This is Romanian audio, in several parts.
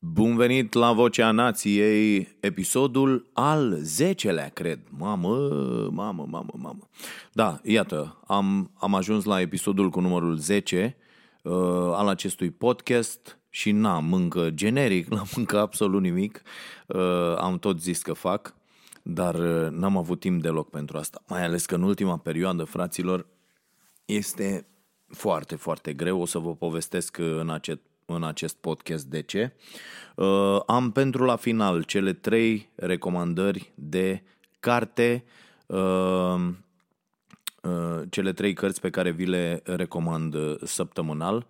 Bun venit la Vocea Nației, episodul al 10-lea, cred. Mamă, mamă, mamă, mamă. Da, iată, am, am ajuns la episodul cu numărul 10 uh, al acestui podcast și n-am încă generic, n-am încă absolut nimic. Uh, am tot zis că fac, dar uh, n-am avut timp deloc pentru asta. Mai ales că în ultima perioadă, fraților, este foarte, foarte greu. O să vă povestesc în acest în acest podcast de ce. Uh, am pentru la final cele trei recomandări de carte, uh, uh, cele trei cărți pe care vi le recomand săptămânal.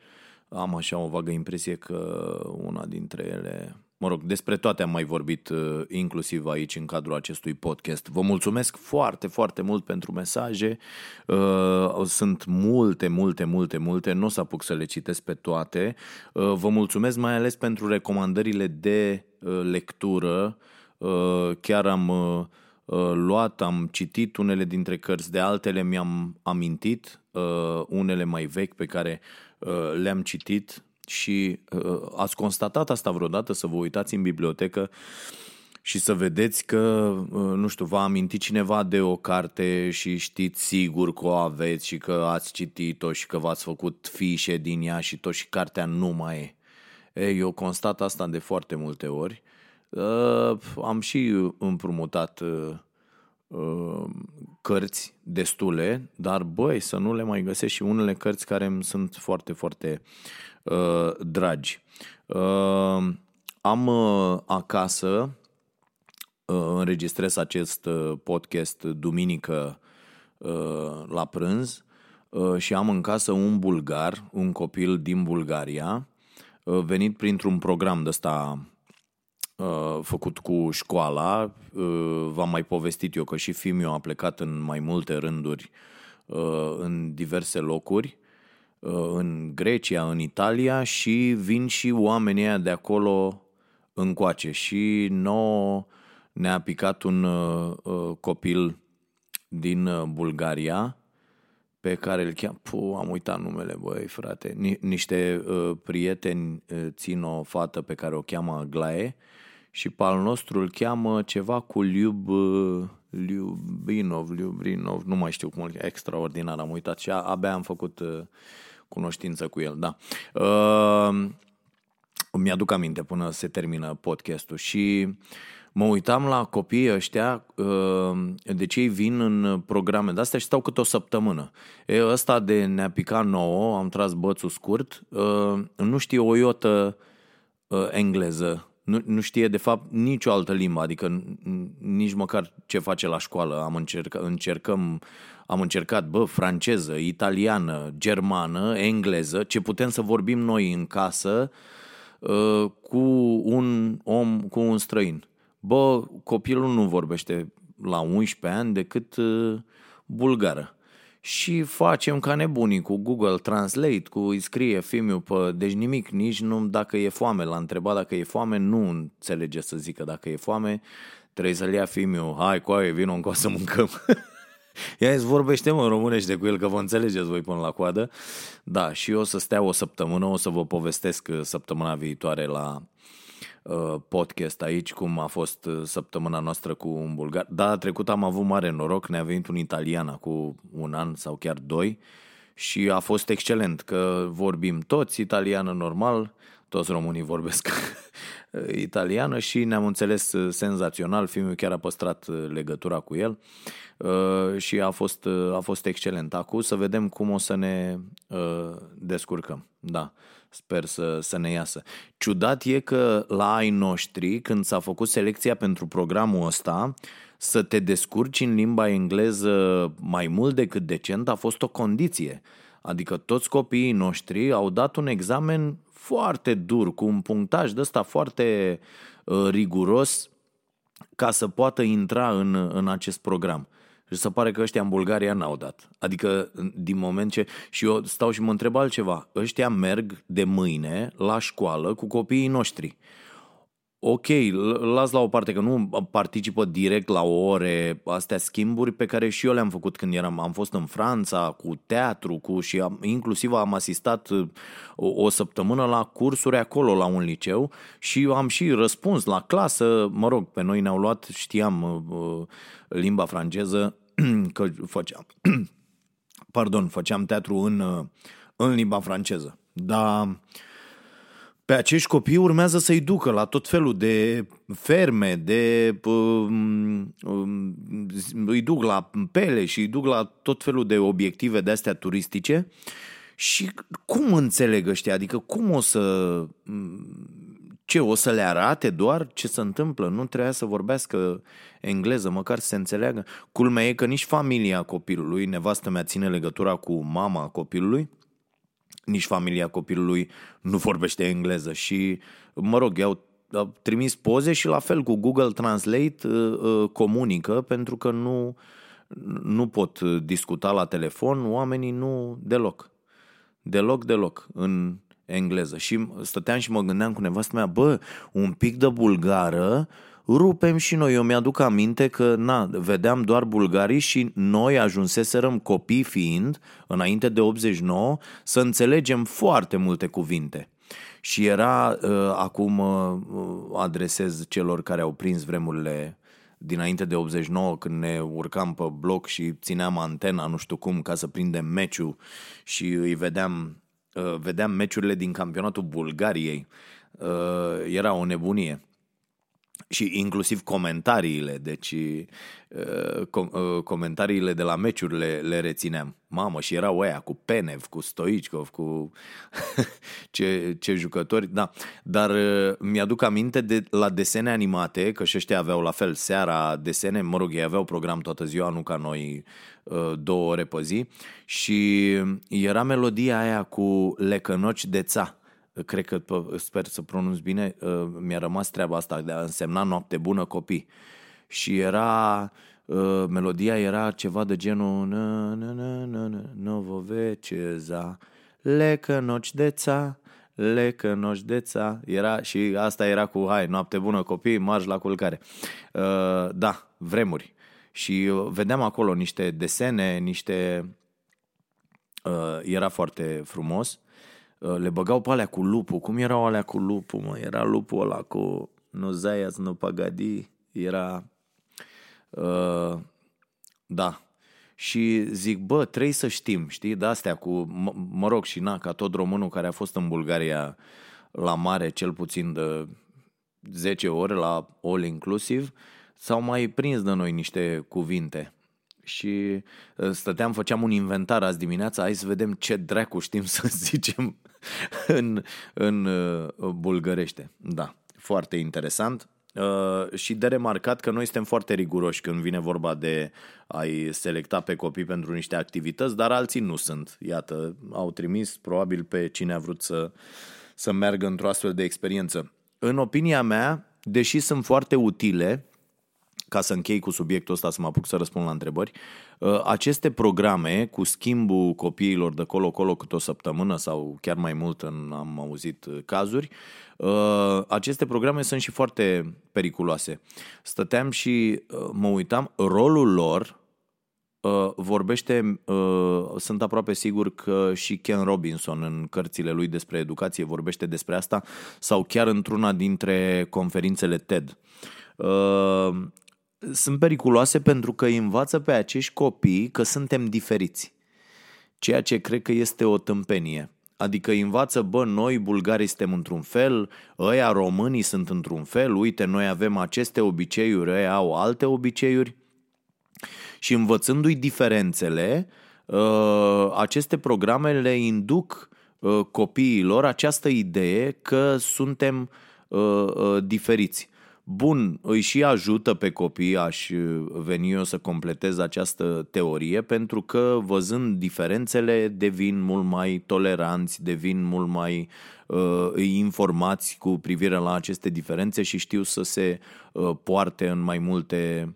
Am așa o vagă impresie că una dintre ele Mă rog, despre toate am mai vorbit uh, inclusiv aici în cadrul acestui podcast. Vă mulțumesc foarte, foarte mult pentru mesaje. Uh, sunt multe, multe, multe, multe. Nu o să apuc să le citesc pe toate. Uh, vă mulțumesc mai ales pentru recomandările de lectură. Chiar am luat, am citit unele dintre cărți, de altele mi-am amintit, unele mai vechi pe care le-am citit și uh, ați constatat asta vreodată, să vă uitați în bibliotecă și să vedeți că, uh, nu știu, v-a amintit cineva de o carte și știți sigur că o aveți și că ați citit-o și că v-ați făcut fișe din ea și tot și cartea nu mai e. e eu constat asta de foarte multe ori. Uh, am și împrumutat uh, uh, cărți destule, dar băi, să nu le mai găsesc și unele cărți care îmi sunt foarte, foarte uh, dragi. Uh, am uh, acasă, uh, înregistrez acest uh, podcast duminică uh, la prânz uh, și am în casă un bulgar, un copil din Bulgaria, uh, venit printr-un program de ăsta uh, făcut cu școala. Uh, v-am mai povestit eu că și fiul a plecat în mai multe rânduri uh, în diverse locuri Uh, în Grecia, în Italia și vin și oamenii de acolo încoace. Și nouă ne-a picat un uh, uh, copil din uh, Bulgaria pe care îl cheamă, Puh, am uitat numele, băi, frate, Ni, niște uh, prieteni uh, țin o fată pe care o cheamă Glae și pe al nostru îl cheamă ceva cu Liub, uh, Liubinov, Liubrinov, nu mai știu cum îl cheamă, extraordinar, am uitat și abia am făcut uh, cunoștință cu el, da. Uh, mi-aduc aminte până se termină podcastul și mă uitam la copiii ăștia, uh, de ce ei vin în programe de astea și stau câte o săptămână. E, ăsta de ne-a picat nouă, am tras bățul scurt, uh, nu știe o iotă uh, engleză, nu, nu știe de fapt nicio altă limbă, adică nici măcar ce face la școală. Am încercat, încercăm am încercat, bă, franceză, italiană, germană, engleză, ce putem să vorbim noi în casă uh, cu un om, cu un străin. Bă, copilul nu vorbește la 11 ani decât uh, bulgară. Și facem ca nebunii cu Google Translate, cu îi scrie filmul pe... Deci nimic, nici nu dacă e foame. L-a întrebat dacă e foame, nu înțelege să zică dacă e foame. Trebuie să-l ia filmul. Hai, coaie, vină încă să mâncăm. Ia îți vorbește mă românește cu el că vă înțelegeți voi până la coadă. Da, și eu o să stea o săptămână, o să vă povestesc uh, săptămâna viitoare la uh, podcast aici, cum a fost uh, săptămâna noastră cu un bulgar. Da, trecut am avut mare noroc, ne-a venit un italian cu un an sau chiar doi și a fost excelent că vorbim toți italiană normal, toți românii vorbesc italiană și ne-am înțeles senzațional, filmul chiar a păstrat legătura cu el uh, și a fost, a fost excelent. Acum să vedem cum o să ne uh, descurcăm. Da, sper să, să ne iasă. Ciudat e că la ai noștri, când s-a făcut selecția pentru programul ăsta, să te descurci în limba engleză mai mult decât decent a fost o condiție. Adică toți copiii noștri au dat un examen foarte dur, cu un punctaj de ăsta foarte uh, riguros ca să poată intra în, în acest program. Și se pare că ăștia în Bulgaria n-au dat. Adică din moment ce... Și eu stau și mă întreb altceva. Ăștia merg de mâine la școală cu copiii noștri. Ok, las la o parte că nu participă direct la ore astea schimburi pe care și eu le-am făcut când eram. Am fost în Franța cu teatru cu și am, inclusiv am asistat uh, o, o săptămână la cursuri acolo la un liceu și am și răspuns la clasă. Mă rog, pe noi ne-au luat, știam uh, limba franceză că făceam pardon, făceam teatru în, uh, în limba franceză. Dar pe acești copii urmează să-i ducă la tot felul de ferme, de um, um, îi duc la pele și îi duc la tot felul de obiective de astea turistice și cum înțeleg ăștia? Adică cum o să ce, o să le arate doar ce se întâmplă? Nu trebuia să vorbească engleză, măcar să se înțeleagă. Culmea e că nici familia copilului, nevastă mea ține legătura cu mama copilului, nici familia copilului nu vorbește engleză și, mă rog, i-au au trimis poze și la fel cu Google Translate uh, uh, comunică pentru că nu, nu pot discuta la telefon, oamenii nu deloc. Deloc, deloc în engleză. Și stăteam și mă gândeam cu nevastă mea, bă, un pic de bulgară rupem și noi. Eu mi-aduc aminte că, na, vedeam doar bulgarii și noi ajunseserăm copii fiind, înainte de 89, să înțelegem foarte multe cuvinte. Și era, uh, acum uh, adresez celor care au prins vremurile dinainte de 89 când ne urcam pe bloc și țineam antena nu știu cum ca să prindem meciul și îi vedeam, uh, vedeam meciurile din campionatul Bulgariei. Uh, era o nebunie și inclusiv comentariile, deci uh, com- uh, comentariile de la meciuri le, le rețineam. Mamă, și erau ăia cu Penev, cu Stoichkov, cu ce, ce jucători, da. Dar uh, mi-aduc aminte de la desene animate, că și ăștia aveau la fel seara desene, mă rog, ei aveau program toată ziua, nu ca noi două ore pe zi și era melodia aia cu Lecănoci de ța cred că sper să pronunț bine, uh, mi-a rămas treaba asta de a însemna noapte bună copii. Și era, uh, melodia era ceva de genul na, na, na, na, na, Novo veceza, lecă noci de ța, lecă noci de ța. Era, și asta era cu, hai, noapte bună copii, marș la culcare. Uh, da, vremuri. Și vedeam acolo niște desene, niște... Era foarte frumos Uh, le băgau pe alea cu lupul. Cum erau alea cu lupul, mă? Era lupul ăla cu nu zaiaț, nu pagadi. Era... Uh, da. Și zic, bă, trebuie să știm, știi, de astea cu, mă, mă rog, și na, ca tot românul care a fost în Bulgaria la mare, cel puțin de 10 ore la all inclusiv, s-au mai prins de noi niște cuvinte și uh, stăteam, făceam un inventar azi dimineața, hai să vedem ce dracu știm să zicem în, în uh, bulgărește. Da, foarte interesant. Uh, și de remarcat că noi suntem foarte riguroși când vine vorba de a-i selecta pe copii pentru niște activități, dar alții nu sunt. Iată, au trimis probabil pe cine a vrut să, să meargă într-o astfel de experiență. În opinia mea, deși sunt foarte utile, ca să închei cu subiectul ăsta, să mă apuc să răspund la întrebări, uh, aceste programe cu schimbul copiilor de colo-colo câte o săptămână sau chiar mai mult în, am auzit uh, cazuri, uh, aceste programe sunt și foarte periculoase. Stăteam și mă uitam, rolul lor vorbește, sunt aproape sigur că și Ken Robinson în cărțile lui despre educație vorbește despre asta sau chiar într-una dintre conferințele TED sunt periculoase pentru că îi învață pe acești copii că suntem diferiți. Ceea ce cred că este o tâmpenie. Adică îi învață, bă, noi bulgarii suntem într-un fel, ăia românii sunt într-un fel, uite, noi avem aceste obiceiuri, ăia au alte obiceiuri. Și învățându-i diferențele, uh, aceste programe le induc uh, copiilor această idee că suntem uh, diferiți. Bun, îi și ajută pe copii, aș veni eu să completez această teorie, pentru că văzând diferențele devin mult mai toleranți, devin mult mai uh, informați cu privire la aceste diferențe și știu să se uh, poarte în mai multe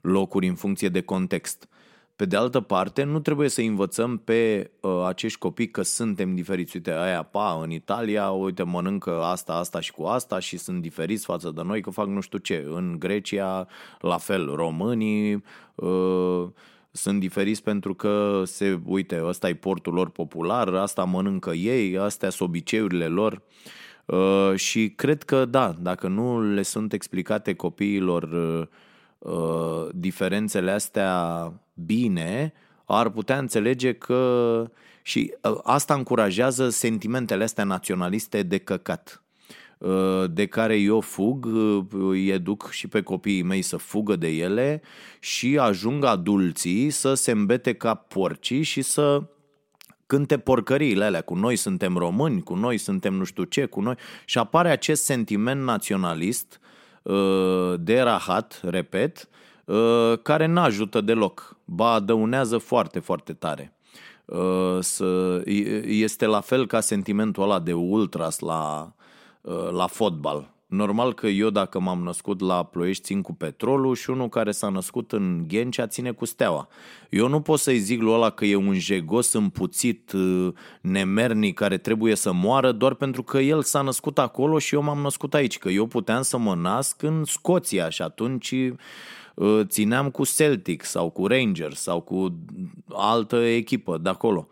locuri în funcție de context. Pe de altă parte, nu trebuie să învățăm pe uh, acești copii că suntem diferiți. Uite, aia, pa, în Italia, uite, mănâncă asta, asta și cu asta și sunt diferiți față de noi că fac nu știu ce. În Grecia, la fel, românii uh, sunt diferiți pentru că se, uite, ăsta e portul lor popular, asta mănâncă ei, astea sunt obiceiurile lor. Uh, și cred că, da, dacă nu le sunt explicate copiilor uh, uh, diferențele astea bine, ar putea înțelege că și uh, asta încurajează sentimentele astea naționaliste de căcat uh, de care eu fug, uh, îi educ și pe copiii mei să fugă de ele și ajung adulții să se îmbete ca porcii și să cânte porcăriile alea, cu noi suntem români, cu noi suntem nu știu ce, cu noi. Și apare acest sentiment naționalist de rahat, repet, Uh, care n-ajută deloc, ba dăunează foarte, foarte tare. Uh, să, este la fel ca sentimentul ăla de ultras la, uh, la fotbal. Normal că eu dacă m-am născut la Ploiești țin cu petrolul și unul care s-a născut în Ghencea ține cu steaua. Eu nu pot să-i zic lui ăla că e un jegos împuțit, nemernic, care trebuie să moară doar pentru că el s-a născut acolo și eu m-am născut aici. Că eu puteam să mă nasc în Scoția și atunci Uh, țineam cu Celtic sau cu Rangers sau cu altă echipă de acolo.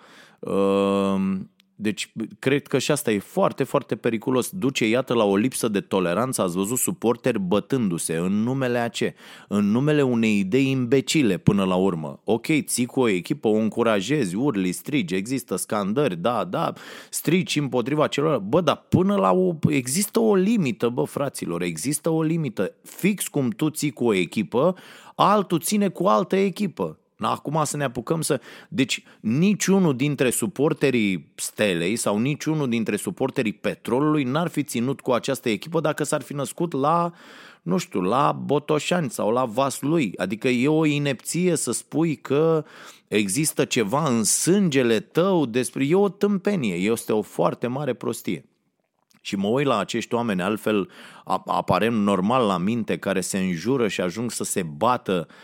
Uh, deci, cred că și asta e foarte, foarte periculos. Duce, iată, la o lipsă de toleranță. Ați văzut suporteri bătându-se în numele a ce? În numele unei idei imbecile până la urmă. Ok, ții cu o echipă, o încurajezi, urli, strigi, există scandări, da, da, strigi împotriva celor. Bă, dar până la o... Există o limită, bă, fraților, există o limită. Fix cum tu ții cu o echipă, altul ține cu altă echipă. Acum să ne apucăm să... Deci niciunul dintre suporterii Stelei sau niciunul dintre suporterii Petrolului n-ar fi ținut cu această echipă dacă s-ar fi născut la, nu știu, la Botoșani sau la Vaslui. Adică e o inepție să spui că există ceva în sângele tău despre... E o tâmpenie, este o foarte mare prostie. Și mă uit la acești oameni, altfel aparent normal la minte, care se înjură și ajung să se bată uh,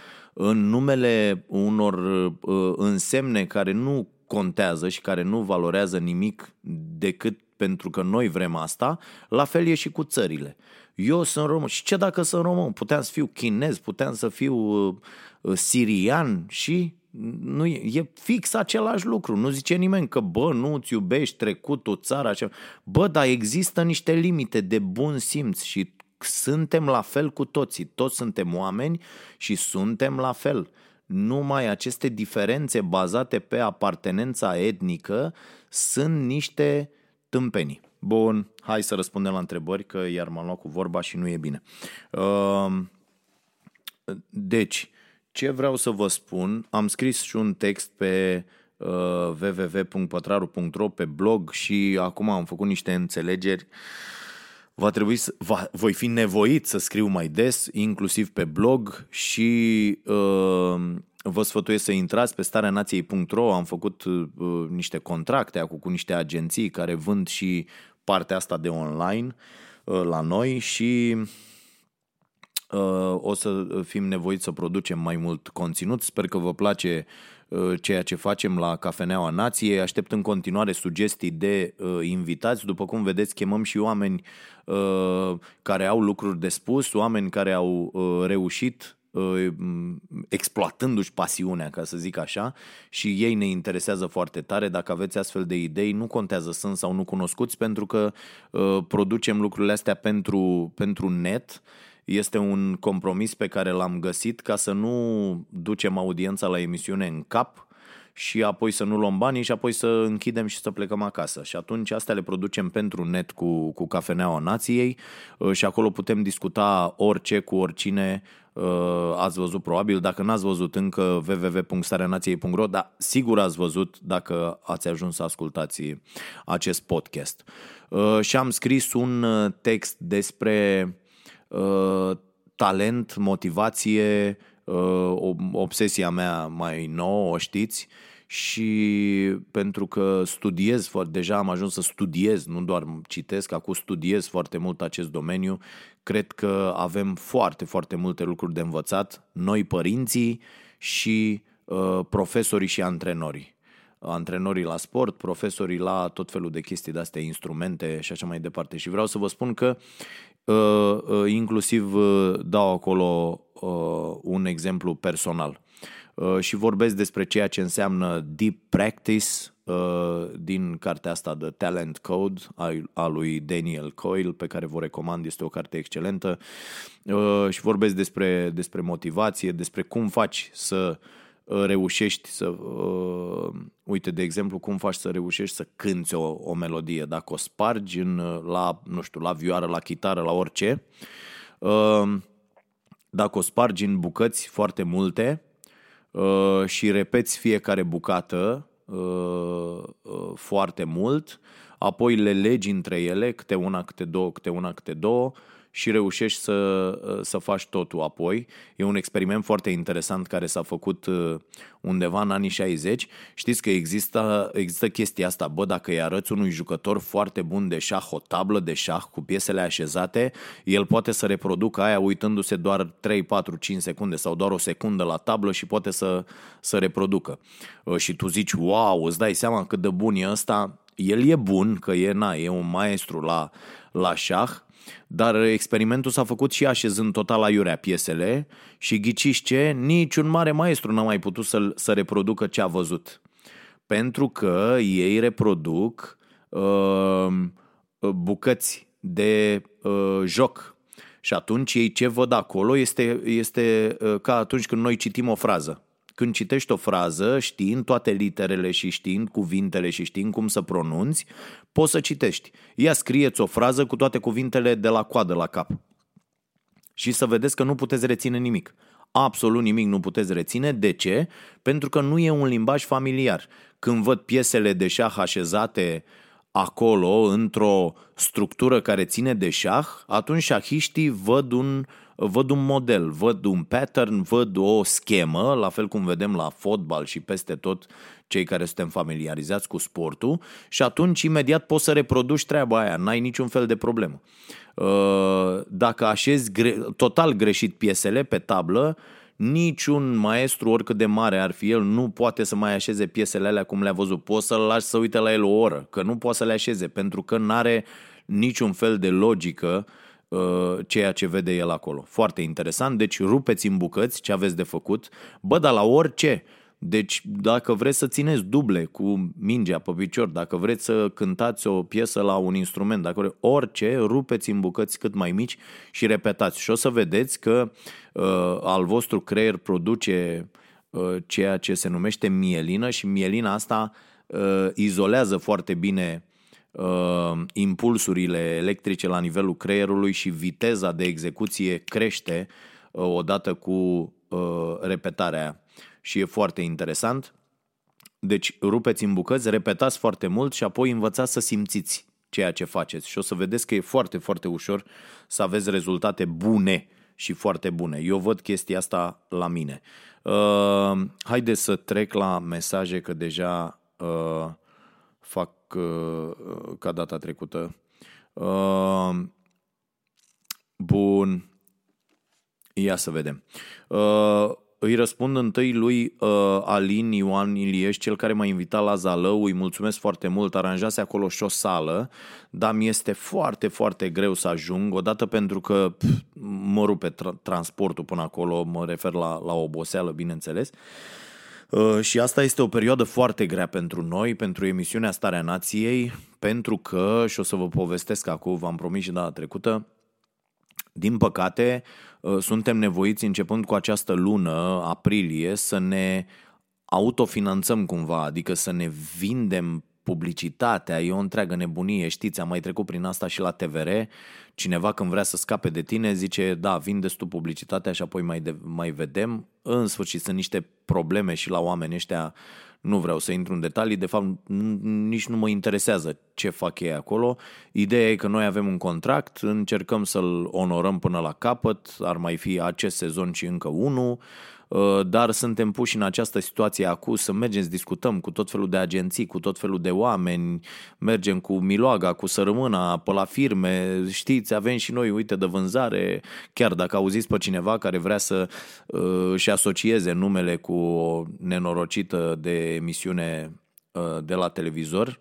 în numele unor uh, însemne care nu contează și care nu valorează nimic decât pentru că noi vrem asta, la fel e și cu țările. Eu sunt român. Și ce dacă sunt român? Puteam să fiu chinez, puteam să fiu uh, uh, sirian și nu e, e fix același lucru. Nu zice nimeni că, bă, nu îți iubești trecutul, țara, așa. Bă, dar există niște limite de bun simț și suntem la fel cu toții, toți suntem oameni și suntem la fel. Numai aceste diferențe bazate pe apartenența etnică sunt niște tâmpenii. Bun, hai să răspundem la întrebări, că iar m-am luat cu vorba și nu e bine. Ehm, deci, ce vreau să vă spun, am scris și un text pe uh, www.pătraru.ro pe blog și acum am făcut niște înțelegeri uh, va trebui să, va, voi fi nevoit să scriu mai des, inclusiv pe blog și uh, vă sfătuiesc să intrați pe starea nației.ro, am făcut uh, niște contracte acum cu niște agenții care vând și partea asta de online uh, la noi și uh, o să fim nevoiți să producem mai mult conținut. Sper că vă place Uh, ceea ce facem la Cafeneaua Nației. Aștept în continuare sugestii de uh, invitați. După cum vedeți, chemăm și oameni uh, care au lucruri de spus, oameni care au uh, reușit uh, exploatându-și pasiunea, ca să zic așa, și ei ne interesează foarte tare. Dacă aveți astfel de idei, nu contează sunt sau nu cunoscuți, pentru că uh, producem lucrurile astea pentru, pentru net este un compromis pe care l-am găsit ca să nu ducem audiența la emisiune în cap și apoi să nu luăm banii și apoi să închidem și să plecăm acasă. Și atunci astea le producem pentru net cu, cu Cafeneaua Nației uh, și acolo putem discuta orice cu oricine uh, ați văzut probabil. Dacă n-ați văzut încă www.stareanației.ro, dar sigur ați văzut dacă ați ajuns să ascultați acest podcast. Uh, și am scris un text despre Uh, talent, motivație, uh, obsesia mea mai nouă, o știți, și pentru că studiez, deja am ajuns să studiez, nu doar citesc, acum studiez foarte mult acest domeniu, cred că avem foarte, foarte multe lucruri de învățat, noi părinții și uh, profesorii și antrenorii. Antrenorii la sport, profesorii la tot felul de chestii de astea, instrumente și așa mai departe. Și vreau să vă spun că uh, uh, inclusiv uh, dau acolo uh, un exemplu personal. Uh, și vorbesc despre ceea ce înseamnă deep practice uh, din cartea asta de Talent Code a lui Daniel Coyle, pe care vă recomand, este o carte excelentă uh, și vorbesc despre, despre motivație, despre cum faci să reușești să, uh, uite, de exemplu, cum faci să reușești să cânți o, o melodie, dacă o spargi în, la, nu știu, la vioară, la chitară, la orice, uh, dacă o spargi în bucăți foarte multe, Uh, și repeți fiecare bucată uh, uh, foarte mult, apoi le legi între ele, câte una, câte două, câte una, câte două și reușești să, să faci totul apoi. E un experiment foarte interesant care s-a făcut uh, undeva în anii 60. Știți că există, există chestia asta, bă, dacă îi arăți unui jucător foarte bun de șah o tablă de șah cu piesele așezate, el poate să reproducă aia uitându-se doar 3, 4, 5 secunde sau doar o secundă la tablă și poate să, să reproducă. Uh, și tu zici, wow, îți dai seama cât de bun e ăsta, el e bun, că e, na, e un maestru la, la șah, dar experimentul s-a făcut și așezând total la iurea piesele și ghiciți ce? Niciun mare maestru n-a mai putut să, să reproducă ce a văzut. Pentru că ei reproduc uh, bucăți de uh, joc. Și atunci ei ce văd acolo este, este uh, ca atunci când noi citim o frază când citești o frază, știind toate literele și știind cuvintele și știind cum să pronunți, poți să citești. Ia scrieți o frază cu toate cuvintele de la coadă la cap. Și să vedeți că nu puteți reține nimic. Absolut nimic nu puteți reține. De ce? Pentru că nu e un limbaj familiar. Când văd piesele de șah așezate acolo, într-o structură care ține de șah, atunci șahiștii văd un, văd un model, văd un pattern, văd o schemă, la fel cum vedem la fotbal și peste tot cei care suntem familiarizați cu sportul și atunci imediat poți să reproduci treaba aia, n-ai niciun fel de problemă. Uh, dacă așezi gre- total greșit piesele pe tablă, niciun maestru, oricât de mare ar fi el, nu poate să mai așeze piesele alea cum le-a văzut. Poți să-l lași să uite la el o oră, că nu poate să le așeze, pentru că nu are niciun fel de logică uh, Uh, ceea ce vede el acolo. Foarte interesant, deci rupeți în bucăți ce aveți de făcut, bă, dar la orice. Deci dacă vreți să țineți duble cu mingea pe picior, dacă vreți să cântați o piesă la un instrument, dacă vreți, orice, rupeți în bucăți cât mai mici și repetați. Și o să vedeți că uh, al vostru creier produce uh, ceea ce se numește mielină și mielina asta uh, izolează foarte bine uh, impulsurile electrice la nivelul creierului și viteza de execuție crește uh, odată cu uh, repetarea și e foarte interesant. Deci rupeți în bucăți, repetați foarte mult și apoi învățați să simțiți ceea ce faceți și o să vedeți că e foarte, foarte ușor să aveți rezultate bune și foarte bune. Eu văd chestia asta la mine. Uh, haideți să trec la mesaje că deja uh, fac uh, ca data trecută. Uh, bun. Ia să vedem. Uh, îi răspund întâi lui uh, Alin Ioan Ilieș, cel care m-a invitat la Zalău, îi mulțumesc foarte mult, aranjase acolo și o sală, dar mi este foarte, foarte greu să ajung, odată pentru că pf, mă rupe tra- transportul până acolo, mă refer la, la oboseală, bineînțeles, uh, Uh, și asta este o perioadă foarte grea pentru noi, pentru emisiunea Starea Nației, pentru că, și o să vă povestesc acum, v-am promis și data trecută, din păcate, uh, suntem nevoiți, începând cu această lună, aprilie, să ne autofinanțăm cumva, adică să ne vindem publicitatea, e o întreagă nebunie, știți, am mai trecut prin asta și la TVR, cineva când vrea să scape de tine zice, da, vindeți tu publicitatea și apoi mai, de, mai vedem. În sfârșit sunt niște probleme și la oameni ăștia, nu vreau să intru în detalii, de fapt nici nu mă interesează ce fac ei acolo. Ideea e că noi avem un contract, încercăm să-l onorăm până la capăt, ar mai fi acest sezon și încă unul, uh, dar suntem puși în această situație acum să mergem să discutăm cu tot felul de agenții, cu tot felul de oameni, mergem cu Miloaga, cu Sărămâna, pe la firme, știți, avem și noi, uite, de vânzare, chiar dacă auziți pe cineva care vrea să uh, își asocieze numele cu o nenorocită de emisiune uh, de la televizor,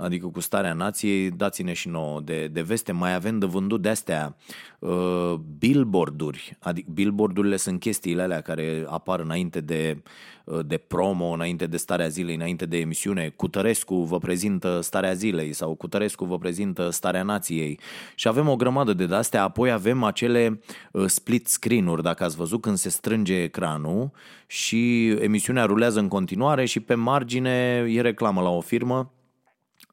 adică cu starea nației, dați-ne și nouă de, de veste. Mai avem de vândut de-astea uh, billboarduri, adică billboardurile sunt chestiile alea care apar înainte de, uh, de promo, înainte de starea zilei, înainte de emisiune. Cutărescu vă prezintă starea zilei sau Cutărescu vă prezintă starea nației. Și avem o grămadă de de-astea, apoi avem acele uh, split screen-uri, dacă ați văzut când se strânge ecranul și emisiunea rulează în continuare și pe margine e reclamă la o firmă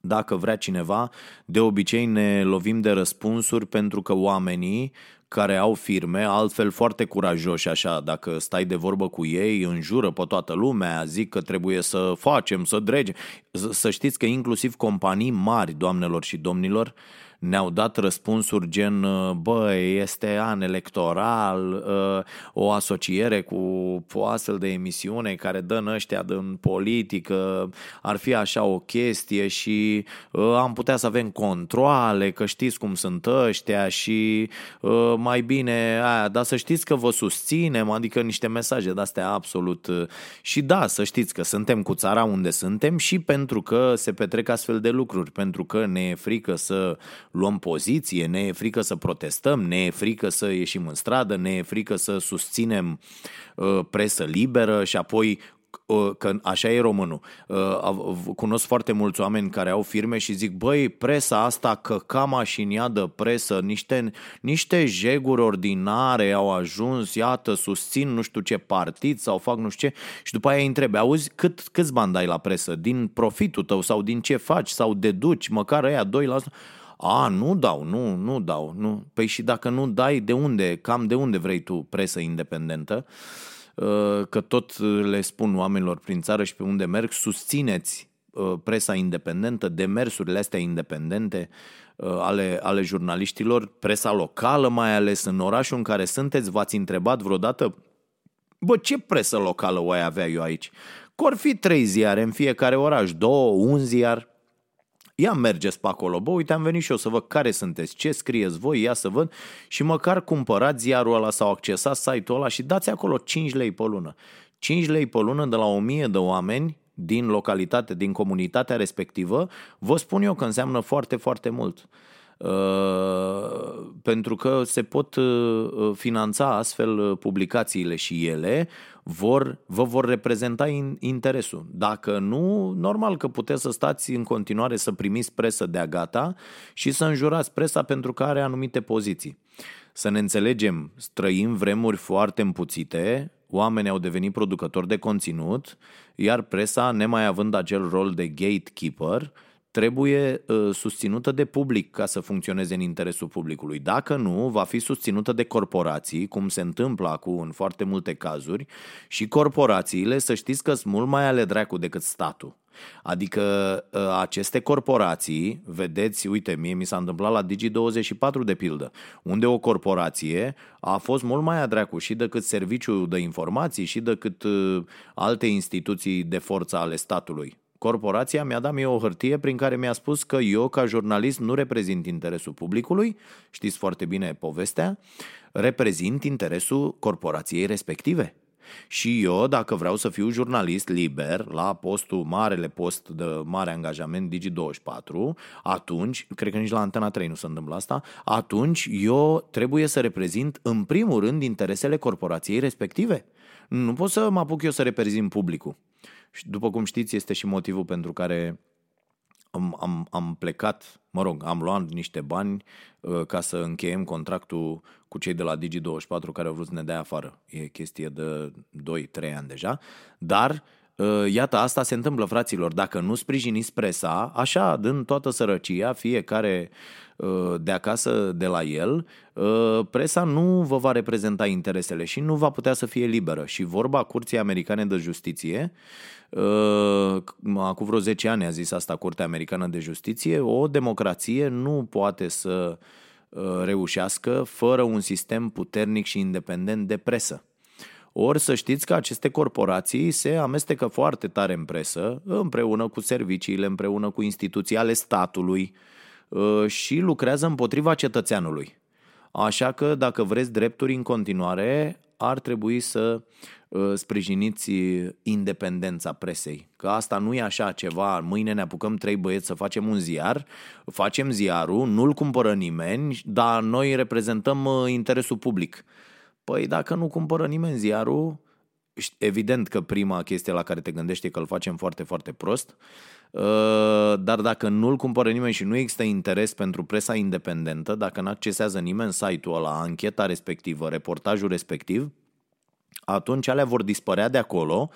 dacă vrea cineva, de obicei ne lovim de răspunsuri pentru că oamenii care au firme, altfel foarte curajoși așa, dacă stai de vorbă cu ei, înjură pe toată lumea, zic că trebuie să facem, să drege. Să știți că inclusiv companii mari, doamnelor și domnilor, ne-au dat răspunsuri gen, uh, băi, este an electoral, uh, o asociere cu o astfel de emisiune care dă în ăștia din politică, ar fi așa o chestie și uh, am putea să avem controle, că știți cum sunt ăștia și mai bine aia, dar să știți că vă susținem, adică niște mesaje de-astea absolut și da, să știți că suntem cu țara unde suntem și pentru că se petrec astfel de lucruri, pentru că ne e frică să luăm poziție, ne e frică să protestăm, ne e frică să ieșim în stradă, ne e frică să susținem uh, presă liberă și apoi uh, că așa e românul. Uh, cunosc foarte mulți oameni care au firme și zic, băi, presa asta căca mașinia de presă, niște, niște jeguri ordinare au ajuns, iată, susțin nu știu ce partid sau fac nu știu ce și după aia îi întrebi, auzi, cât, câți bani dai la presă? Din profitul tău sau din ce faci sau deduci, măcar ăia 2%? A, nu dau, nu, nu dau. Nu. Păi și dacă nu dai, de unde, cam de unde vrei tu presă independentă? Uh, că tot le spun oamenilor prin țară și pe unde merg, susțineți uh, presa independentă, demersurile astea independente uh, ale, ale jurnaliștilor, presa locală mai ales în orașul în care sunteți, v-ați întrebat vreodată Bă, ce presă locală o ai avea eu aici? Cor fi trei ziare în fiecare oraș, două, un ziar, Ia mergeți pe acolo, bă, uite, am venit și eu să văd care sunteți, ce scrieți voi, ia să văd și măcar cumpărați ziarul ăla sau accesați site-ul ăla și dați acolo 5 lei pe lună. 5 lei pe lună de la 1000 de oameni din localitate, din comunitatea respectivă, vă spun eu că înseamnă foarte, foarte mult. Uh, pentru că se pot uh, finanța astfel uh, publicațiile și ele vor, vă vor reprezenta interesul. Dacă nu, normal că puteți să stați în continuare să primiți presă de-a gata și să înjurați presa pentru că are anumite poziții. Să ne înțelegem, trăim vremuri foarte împuțite, oamenii au devenit producători de conținut, iar presa, nemai având acel rol de gatekeeper, trebuie uh, susținută de public ca să funcționeze în interesul publicului. Dacă nu, va fi susținută de corporații, cum se întâmplă acum în foarte multe cazuri, și corporațiile, să știți că sunt mult mai ale dracu decât statul. Adică uh, aceste corporații, vedeți, uite, mie mi s-a întâmplat la Digi24 de pildă, unde o corporație a fost mult mai adreacu și decât serviciul de informații și decât uh, alte instituții de forță ale statului corporația mi-a dat mie o hârtie prin care mi-a spus că eu, ca jurnalist, nu reprezint interesul publicului, știți foarte bine povestea, reprezint interesul corporației respective. Și eu, dacă vreau să fiu jurnalist liber la postul, marele post de mare angajament Digi24, atunci, cred că nici la Antena 3 nu se întâmplă asta, atunci eu trebuie să reprezint în primul rând interesele corporației respective. Nu pot să mă apuc eu să reprezint publicul. Și după cum știți, este și motivul pentru care am, am, am plecat, mă rog, am luat niște bani uh, ca să încheiem contractul cu cei de la Digi24 care au vrut să ne dea afară. E chestie de 2-3 ani deja, dar uh, iată, asta se întâmplă, fraților. Dacă nu sprijiniți presa, așa, din toată sărăcia, fiecare uh, de acasă, de la el, uh, presa nu vă va reprezenta interesele și nu va putea să fie liberă. Și vorba Curții Americane de Justiție Uh, acum vreo 10 ani a zis asta Curtea Americană de Justiție, o democrație nu poate să uh, reușească fără un sistem puternic și independent de presă. Ori să știți că aceste corporații se amestecă foarte tare în presă, împreună cu serviciile, împreună cu instituții ale statului uh, și lucrează împotriva cetățeanului. Așa că dacă vreți drepturi în continuare, ar trebui să uh, sprijiniți independența presei. Că asta nu e așa ceva, mâine ne apucăm trei băieți să facem un ziar, facem ziarul, nu-l cumpără nimeni, dar noi reprezentăm uh, interesul public. Păi dacă nu cumpără nimeni ziarul, evident că prima chestie la care te gândești e că îl facem foarte, foarte prost, uh, dar dacă nu-l cumpără nimeni și nu există interes pentru presa independentă, dacă nu accesează nimeni site-ul ăla, ancheta respectivă, reportajul respectiv, atunci alea vor dispărea de acolo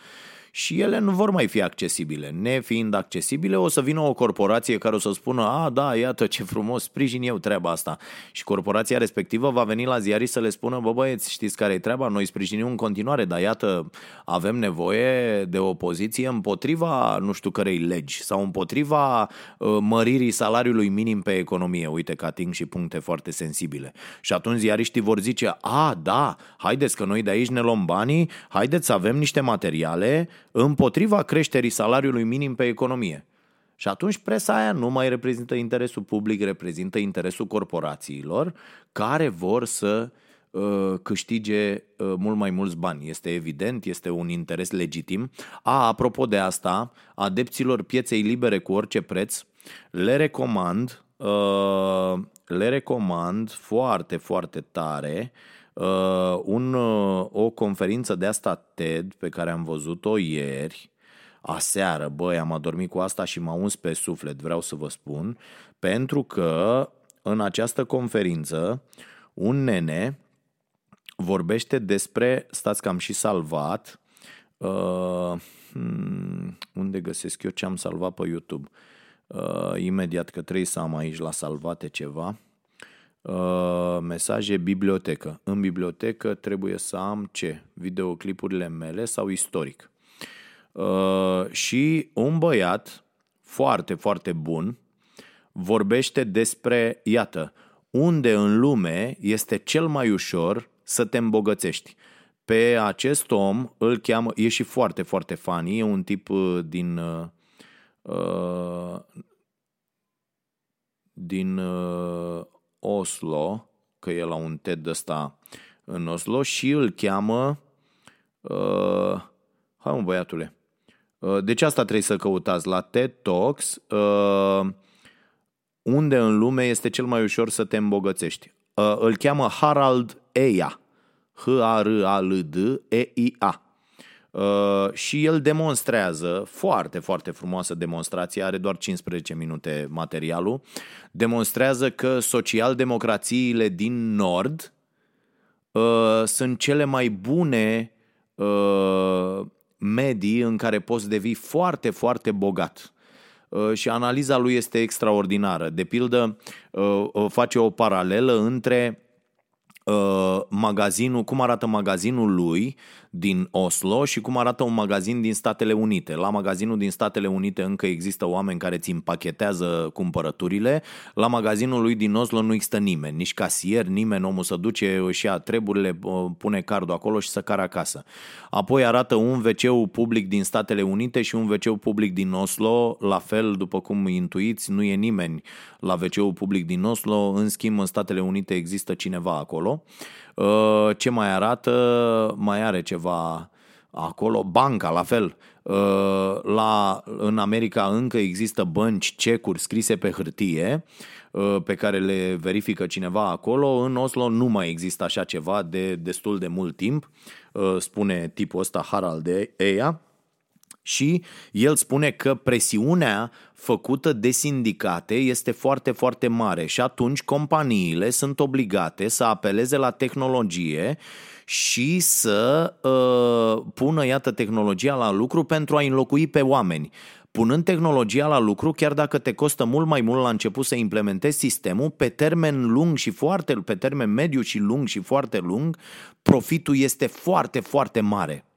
și ele nu vor mai fi accesibile. Nefiind accesibile, o să vină o corporație care o să spună, a, da, iată ce frumos, sprijin eu treaba asta. Și corporația respectivă va veni la ziarii să le spună, bă băieți, știți care e treaba? Noi sprijinim în continuare, dar iată, avem nevoie de o poziție împotriva nu știu cărei legi sau împotriva uh, măririi salariului minim pe economie. Uite că ating și puncte foarte sensibile. Și atunci ziariștii vor zice, a, da, haideți că noi de aici ne luăm banii, haideți să avem niște materiale împotriva creșterii salariului minim pe economie. Și atunci presa aia nu mai reprezintă interesul public, reprezintă interesul corporațiilor care vor să uh, câștige uh, mult mai mulți bani. Este evident, este un interes legitim. A, apropo de asta, adepților pieței libere cu orice preț, le recomand, uh, le recomand foarte, foarte tare uh, uh, un, uh, o conferință de asta TED pe care am văzut-o ieri, aseară, băi, am adormit cu asta și m-a uns pe suflet, vreau să vă spun, pentru că în această conferință un nene vorbește despre, stați că am și salvat, uh, hmm, unde găsesc eu ce am salvat pe YouTube? Uh, imediat că trebuie să am aici la salvate ceva. Uh, mesaje bibliotecă. În bibliotecă trebuie să am ce? Videoclipurile mele sau istoric. Uh, și un băiat foarte, foarte bun vorbește despre, iată, unde în lume este cel mai ușor să te îmbogățești. Pe acest om îl cheamă, e și foarte, foarte funny, e un tip uh, din uh, din uh, Oslo, că e la un TED ăsta în Oslo și îl cheamă uh, hai mă băiatule. Uh, deci asta trebuie să căutați? La TED Talks uh, unde în lume este cel mai ușor să te îmbogățești. Uh, îl cheamă Harald Eia. H-A-R-A-L-D-E-I-A Uh, și el demonstrează, foarte, foarte frumoasă demonstrație, are doar 15 minute materialul, demonstrează că social-democrațiile din Nord uh, sunt cele mai bune uh, medii în care poți devii foarte, foarte bogat. Uh, și analiza lui este extraordinară. De pildă, uh, face o paralelă între uh, magazinul, cum arată magazinul lui din Oslo și cum arată un magazin din Statele Unite. La magazinul din Statele Unite încă există oameni care ți împachetează cumpărăturile. La magazinul lui din Oslo nu există nimeni, nici casier, nimeni, omul să duce, și ia treburile, pune cardul acolo și să care acasă. Apoi arată un wc public din Statele Unite și un wc public din Oslo, la fel, după cum intuiți, nu e nimeni la wc public din Oslo, în schimb în Statele Unite există cineva acolo. Uh, ce mai arată? Mai are ceva acolo. Banca, la fel. Uh, la, în America încă există bănci, cecuri scrise pe hârtie uh, pe care le verifică cineva acolo. În Oslo nu mai există așa ceva de destul de mult timp, spune tipul ăsta Harald Eia și el spune că presiunea făcută de sindicate este foarte, foarte mare și atunci companiile sunt obligate să apeleze la tehnologie și să uh, pună, iată, tehnologia la lucru pentru a înlocui pe oameni. Punând tehnologia la lucru, chiar dacă te costă mult mai mult la început să implementezi sistemul, pe termen lung și foarte, pe termen mediu și lung și foarte lung, profitul este foarte, foarte mare.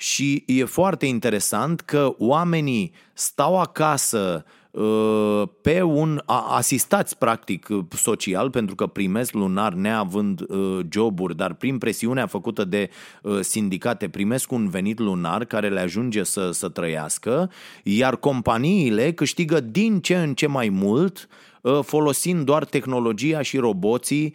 Și e foarte interesant că oamenii stau acasă uh, pe un asistați practic social pentru că primesc lunar neavând uh, joburi, dar prin presiunea făcută de sindicate primesc un venit lunar care le ajunge să, să trăiască, iar companiile câștigă din ce în ce mai mult folosind doar tehnologia și roboții,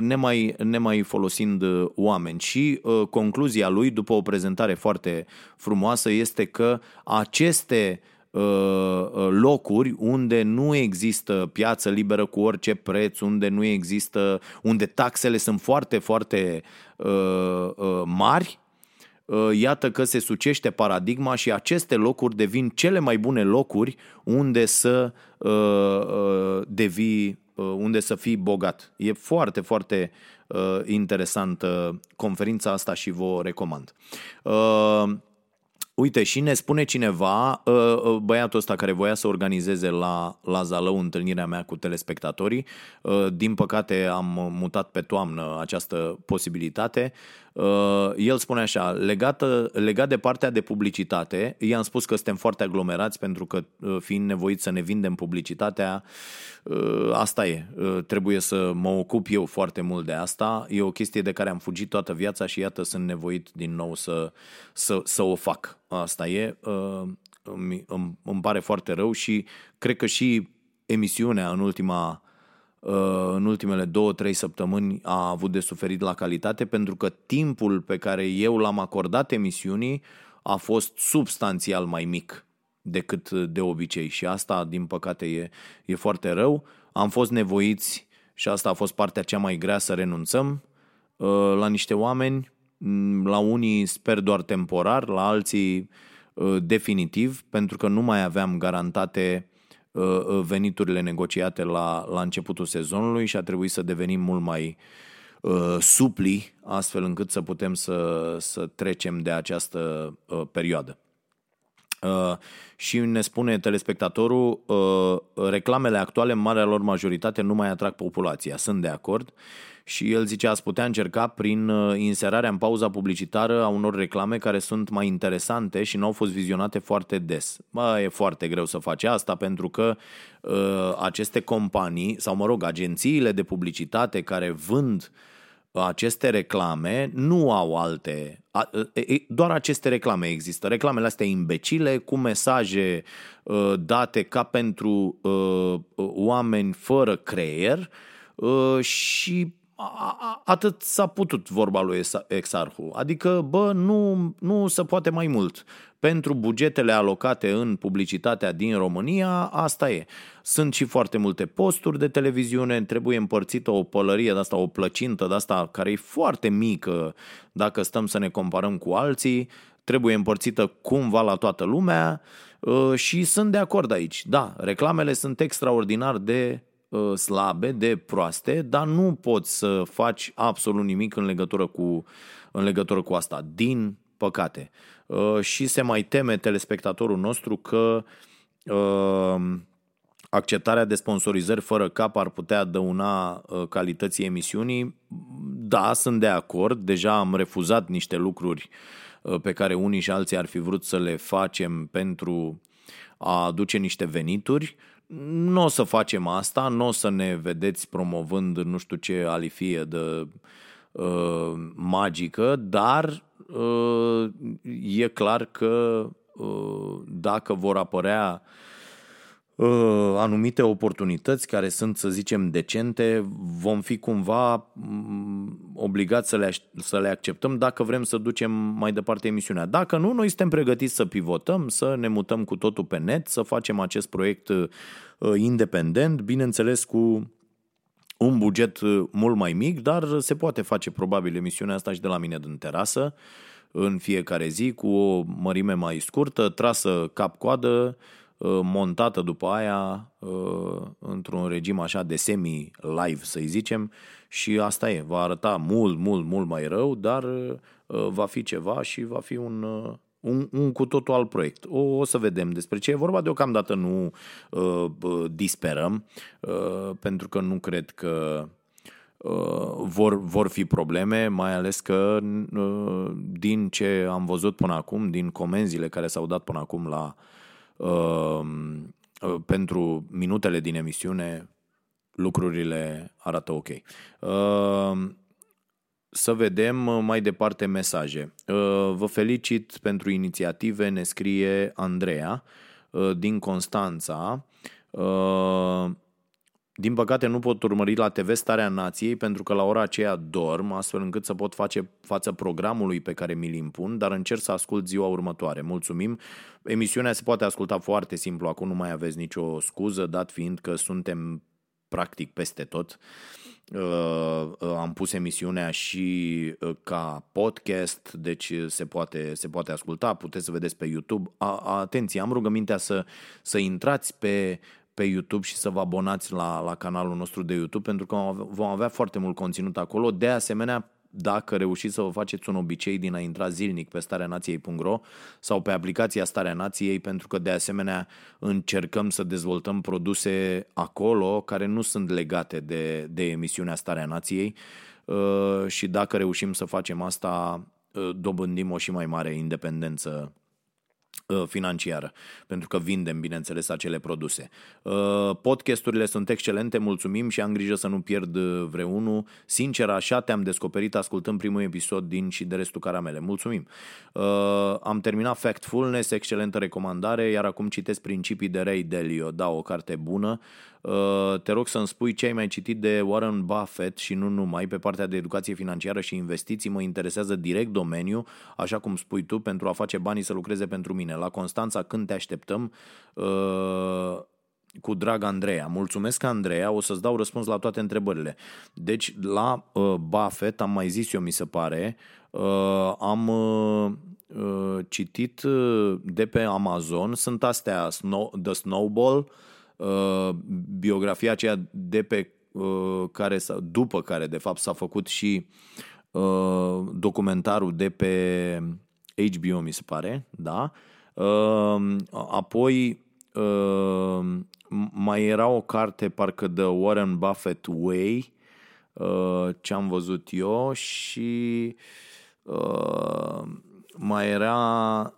nemai, nemai folosind oameni. Și concluzia lui, după o prezentare foarte frumoasă, este că aceste Uh, uh, locuri unde nu există piață liberă cu orice preț, unde nu există, unde taxele sunt foarte, foarte uh, mari, iată că se sucește paradigma și aceste locuri devin cele mai bune locuri unde să devii, unde să fii bogat. E foarte, foarte interesantă conferința asta și vă recomand. Uite, și ne spune cineva, ă, ă, băiatul ăsta care voia să organizeze la, la Zalău întâlnirea mea cu telespectatorii, ă, din păcate am mutat pe toamnă această posibilitate, el spune așa, legat, legat de partea de publicitate, i-am spus că suntem foarte aglomerați pentru că fiind nevoiți să ne vindem publicitatea, asta e, trebuie să mă ocup eu foarte mult de asta, e o chestie de care am fugit toată viața și iată sunt nevoit din nou să, să, să o fac. Asta e, uh, îmi, îmi, îmi pare foarte rău și cred că și emisiunea în ultima uh, în ultimele două, trei săptămâni a avut de suferit la calitate pentru că timpul pe care eu l-am acordat emisiunii a fost substanțial mai mic decât de obicei și asta, din păcate, e, e foarte rău. Am fost nevoiți și asta a fost partea cea mai grea să renunțăm uh, la niște oameni Mm, la unii sper doar temporar, la alții uh, definitiv, pentru că nu mai aveam garantate uh, uh, veniturile negociate la, la începutul sezonului și a trebuit să devenim mult mai supli, astfel încât să putem să, să trecem de această perioadă. Uh, și ne spune telespectatorul, uh, reclamele actuale, în marea lor majoritate, nu mai atrag populația. Sunt de acord și el zice ați putea încerca prin uh, inserarea în pauza publicitară a unor reclame care sunt mai interesante și nu au fost vizionate foarte des. Bă, e foarte greu să faci asta pentru că uh, aceste companii, sau mă rog, agențiile de publicitate care vând aceste reclame nu au alte, doar aceste reclame există. Reclamele astea imbecile cu mesaje uh, date ca pentru oameni fără creier și atât s-a putut vorba lui Exarhu. Adică, bă, nu, nu se poate mai mult. Pentru bugetele alocate în publicitatea din România, asta e. Sunt și foarte multe posturi de televiziune, trebuie împărțită o pălărie de asta, o plăcintă de asta care e foarte mică dacă stăm să ne comparăm cu alții, trebuie împărțită cumva la toată lumea uh, și sunt de acord aici. Da, reclamele sunt extraordinar de Uh, slabe, de proaste, dar nu poți să faci absolut nimic în legătură cu, în legătură cu asta, din păcate. Uh, și se mai teme telespectatorul nostru că uh, acceptarea de sponsorizări fără cap ar putea dăuna calității emisiunii. Da, sunt de acord, deja am refuzat niște lucruri pe care unii și alții ar fi vrut să le facem pentru a aduce niște venituri. Nu o să facem asta, nu o să ne vedeți promovând nu știu ce alifie de uh, magică, dar uh, e clar că uh, dacă vor apărea uh, anumite oportunități care sunt, să zicem, decente, vom fi cumva mm, obligați să le, să le acceptăm dacă vrem să ducem mai departe emisiunea. Dacă nu, noi suntem pregătiți să pivotăm, să ne mutăm cu totul pe net, să facem acest proiect uh, independent, bineînțeles cu un buget uh, mult mai mic, dar se poate face probabil emisiunea asta și de la mine din terasă în fiecare zi cu o mărime mai scurtă, trasă cap-coadă, Uh, montată după aia uh, într-un regim așa de semi-live, să-i zicem, și asta e, va arăta mult, mult, mult mai rău, dar uh, va fi ceva și va fi un, un, un cu totul alt proiect. O, o să vedem despre ce e vorba, deocamdată nu uh, disperăm, uh, pentru că nu cred că uh, vor, vor fi probleme, mai ales că uh, din ce am văzut până acum, din comenzile care s-au dat până acum la uh, uh, pentru minutele din emisiune lucrurile arată ok. Uh, să vedem mai departe mesaje. Vă felicit pentru inițiative, ne scrie Andreea din Constanța. Din păcate nu pot urmări la TV Starea Nației pentru că la ora aceea dorm, astfel încât să pot face față programului pe care mi-l impun, dar încerc să ascult ziua următoare. Mulțumim! Emisiunea se poate asculta foarte simplu, acum nu mai aveți nicio scuză, dat fiind că suntem practic peste tot. Uh, uh, am pus emisiunea și uh, ca podcast, deci se poate, se poate asculta, puteți să vedeți pe YouTube. A, atenție, am rugămintea să, să intrați pe pe YouTube și să vă abonați la, la canalul nostru de YouTube pentru că vom avea foarte mult conținut acolo. De asemenea, dacă reușiți să vă faceți un obicei din a intra zilnic pe stareanației.ro sau pe aplicația Starea Nației, pentru că de asemenea încercăm să dezvoltăm produse acolo care nu sunt legate de, de emisiunea Starea Nației uh, și dacă reușim să facem asta, uh, dobândim o și mai mare independență Uh, financiară, pentru că vindem, bineînțeles, acele produse. Uh, podcasturile sunt excelente, mulțumim și am grijă să nu pierd uh, vreunul. Sincer, așa te-am descoperit ascultând primul episod din și de restul caramele. Mulțumim! Am terminat Factfulness, excelentă recomandare, iar acum citesc Principii de Ray Dalio. Da, o carte bună. Uh, te rog să-mi spui ce ai mai citit de Warren Buffett și nu numai pe partea de educație financiară și investiții. Mă interesează direct domeniul, așa cum spui tu, pentru a face banii să lucreze pentru mine. La Constanța, când te așteptăm? Uh, cu drag Andreea. Mulțumesc, Andreea, o să-ți dau răspuns la toate întrebările. Deci, la uh, Buffett, am mai zis eu, mi se pare, uh, am uh, uh citit uh, de pe Amazon, sunt astea, Snow, The Snowball, Uh, biografia aceea de pe uh, care după care de fapt s-a făcut și uh, documentarul de pe HBO mi se pare, da? apoi mai era o carte parcă de Warren Buffett Way ce am văzut eu și mai era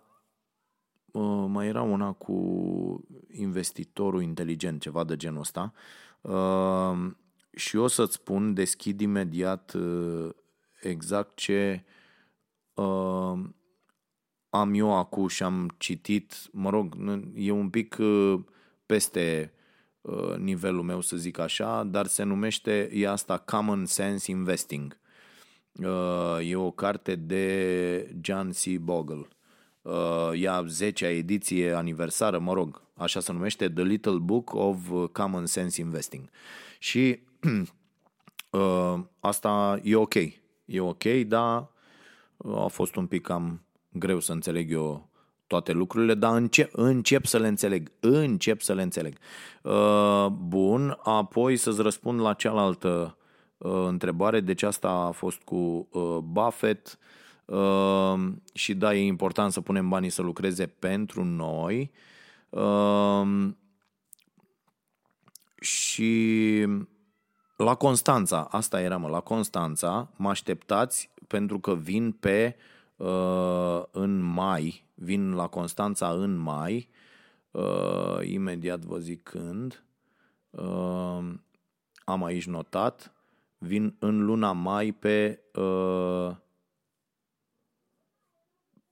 mai era una cu investitorul inteligent, ceva de genul ăsta. Uh, și o să-ți spun, deschid imediat uh, exact ce uh, am eu acum și am citit, mă rog, e un pic peste nivelul meu, să zic așa, dar se numește, e asta Common Sense Investing. E o carte de John C. Bogle uh, ea 10-a ediție aniversară, mă rog, așa se numește, The Little Book of Common Sense Investing. Și uh, asta e ok, e ok, dar a fost un pic cam greu să înțeleg eu toate lucrurile, dar încep, încep să le înțeleg, încep să le înțeleg. Uh, bun, apoi să-ți răspund la cealaltă uh, întrebare, deci asta a fost cu uh, Buffett, Ehm, și da, e important să punem banii să lucreze pentru noi. Ehm, și la Constanța, asta era mă, la Constanța, mă așteptați pentru că vin pe uh, în mai, vin la Constanța în mai, uh, imediat vă zic când, uh, am aici notat, vin în luna mai pe uh,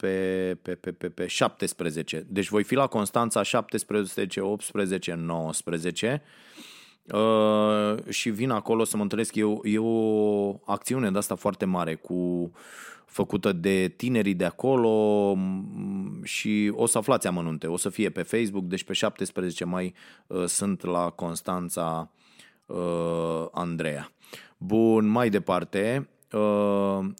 pe, pe, pe, pe, pe 17. Deci voi fi la Constanța 17, 18, 19 uh, și vin acolo să mă întâlnesc. E o, e o acțiune de asta foarte mare cu făcută de tinerii de acolo și o să aflați amănunte. O să fie pe Facebook, deci pe 17 mai uh, sunt la Constanța uh, Andreea. Bun, mai departe, Uh,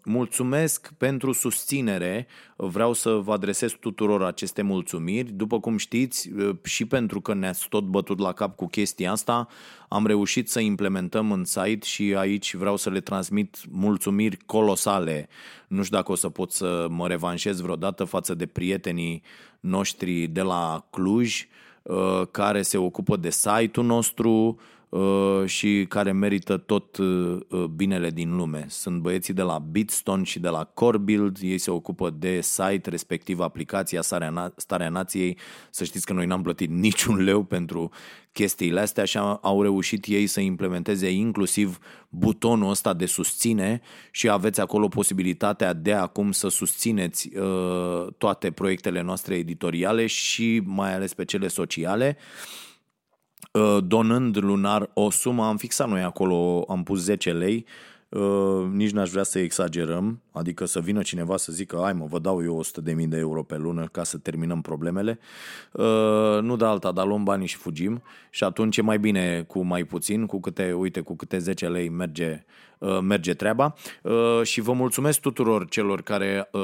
mulțumesc pentru susținere. Vreau să vă adresez tuturor aceste mulțumiri. După cum știți, uh, și pentru că ne-ați tot bătut la cap cu chestia asta, am reușit să implementăm în site și aici vreau să le transmit mulțumiri colosale. Nu știu dacă o să pot să mă revanșez vreodată față de prietenii noștri de la Cluj, uh, care se ocupă de site-ul nostru, uh, și care merită tot uh, binele din lume. Sunt băieții de la Bitstone și de la Corebuild, ei se ocupă de site, respectiv aplicația Starea, Starea Nației. Să știți că noi n-am plătit niciun leu pentru chestiile astea și au reușit ei să implementeze inclusiv butonul ăsta de susține și aveți acolo posibilitatea de acum să susțineți uh, toate proiectele noastre editoriale și mai ales pe cele sociale. Uh, donând lunar o sumă, am fixat noi acolo, am pus 10 lei, Uh, nici n-aș vrea să exagerăm, adică să vină cineva să zică, ai mă, vă dau eu 100.000 de euro pe lună ca să terminăm problemele. Uh, nu de alta, dar luăm banii și fugim și atunci e mai bine cu mai puțin, cu câte, uite, cu câte 10 lei merge, uh, merge treaba. Uh, și vă mulțumesc tuturor celor care uh,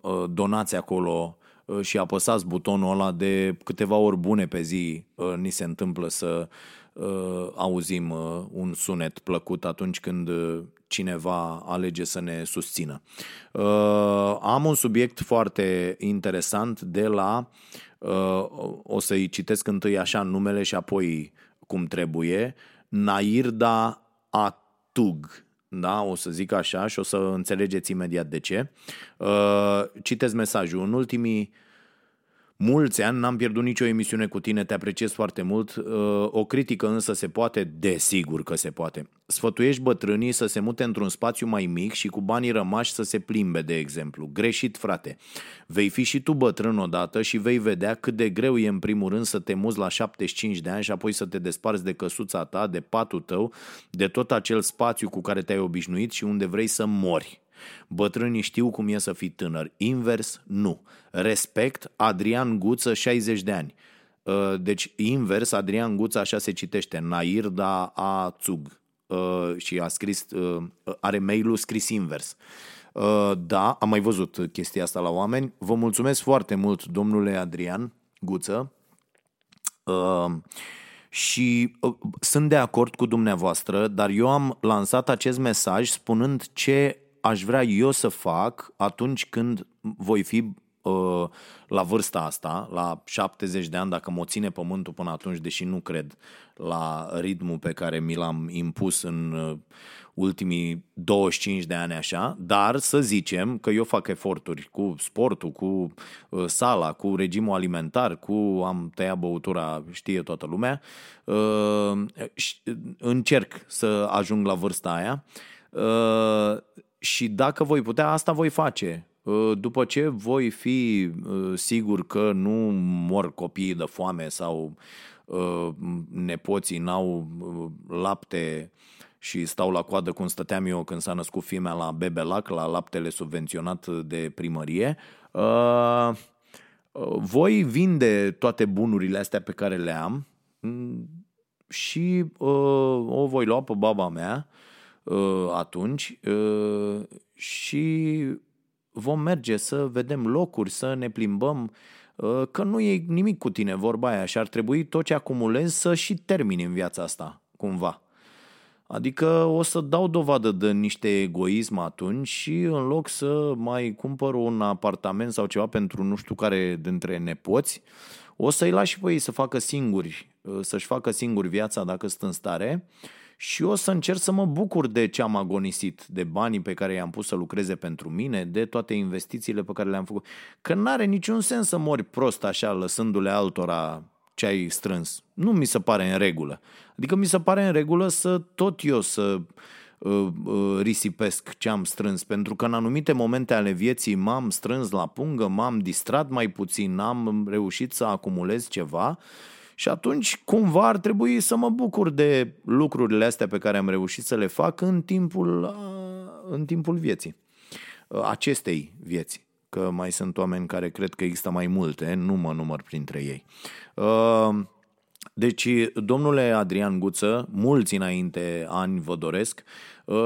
uh, donați acolo uh, și apăsați butonul ăla de câteva ori bune pe zi uh, ni se întâmplă să uh, auzim uh, un sunet plăcut atunci când uh, cineva alege să ne susțină. Uh, am un subiect foarte interesant de la, uh, o să-i citesc întâi așa numele și apoi cum trebuie, Nairda Atug. Da, o să zic așa și o să înțelegeți imediat de ce. Uh, citesc mesajul. În ultimii mulți ani, n-am pierdut nicio emisiune cu tine, te apreciez foarte mult. Uh, o critică însă se poate, desigur că se poate. Sfătuiești bătrânii să se mute într-un spațiu mai mic și cu banii rămași să se plimbe, de exemplu. Greșit, frate. Vei fi și tu bătrân odată și vei vedea cât de greu e în primul rând să te muți la 75 de ani și apoi să te desparți de căsuța ta, de patul tău, de tot acel spațiu cu care te-ai obișnuit și unde vrei să mori. Bătrânii știu cum e să fii tânăr. Invers, nu. Respect, Adrian Guță, 60 de ani. Uh, deci, invers, Adrian Guță așa se citește, Nairda A. Țug. Uh, și a scris, uh, are mail-ul scris invers. Da, am mai văzut chestia asta la oameni. Vă mulțumesc foarte mult, domnule Adrian Guță. Și sunt de acord cu dumneavoastră, dar eu am lansat acest mesaj spunând ce aș vrea eu să fac atunci când voi fi uh, la vârsta asta, la 70 de ani, dacă mă ține pământul până atunci, deși nu cred la ritmul pe care mi l-am impus în uh, ultimii 25 de ani așa, dar să zicem că eu fac eforturi cu sportul, cu uh, sala, cu regimul alimentar, cu am tăiat băutura, știe toată lumea, uh, încerc să ajung la vârsta aia uh, și dacă voi putea, asta voi face. Uh, după ce voi fi uh, sigur că nu mor copiii de foame sau uh, nepoții n-au lapte și stau la coadă cum stăteam eu când s-a născut fimea la Bebelac, la laptele subvenționat de primărie, voi vinde toate bunurile astea pe care le am mm, și o voi lua pe baba mea Uh, atunci uh, și vom merge să vedem locuri, să ne plimbăm, uh, că nu e nimic cu tine vorba aia și ar trebui tot ce acumulezi să și termini în viața asta, cumva. Adică o să dau dovadă de niște egoism atunci și în loc să mai cumpăr un apartament sau ceva pentru nu știu care dintre nepoți, o să-i lași pe ei să facă singuri, să-și facă singuri viața dacă sunt în stare și o să încerc să mă bucur de ce am agonisit, de banii pe care i-am pus să lucreze pentru mine, de toate investițiile pe care le-am făcut. Că n-are niciun sens să mori prost așa, lăsându-le altora ce ai strâns. Nu mi se pare în regulă. Adică mi se pare în regulă să tot eu să uh, uh, risipesc ce am strâns, pentru că în anumite momente ale vieții m-am strâns la pungă, m-am distrat mai puțin, am reușit să acumulez ceva și atunci, cumva, ar trebui să mă bucur de lucrurile astea pe care am reușit să le fac în timpul, în timpul vieții, acestei vieți. Că mai sunt oameni care cred că există mai multe, nu mă număr printre ei. Deci, domnule Adrian Guță, mulți înainte ani vă doresc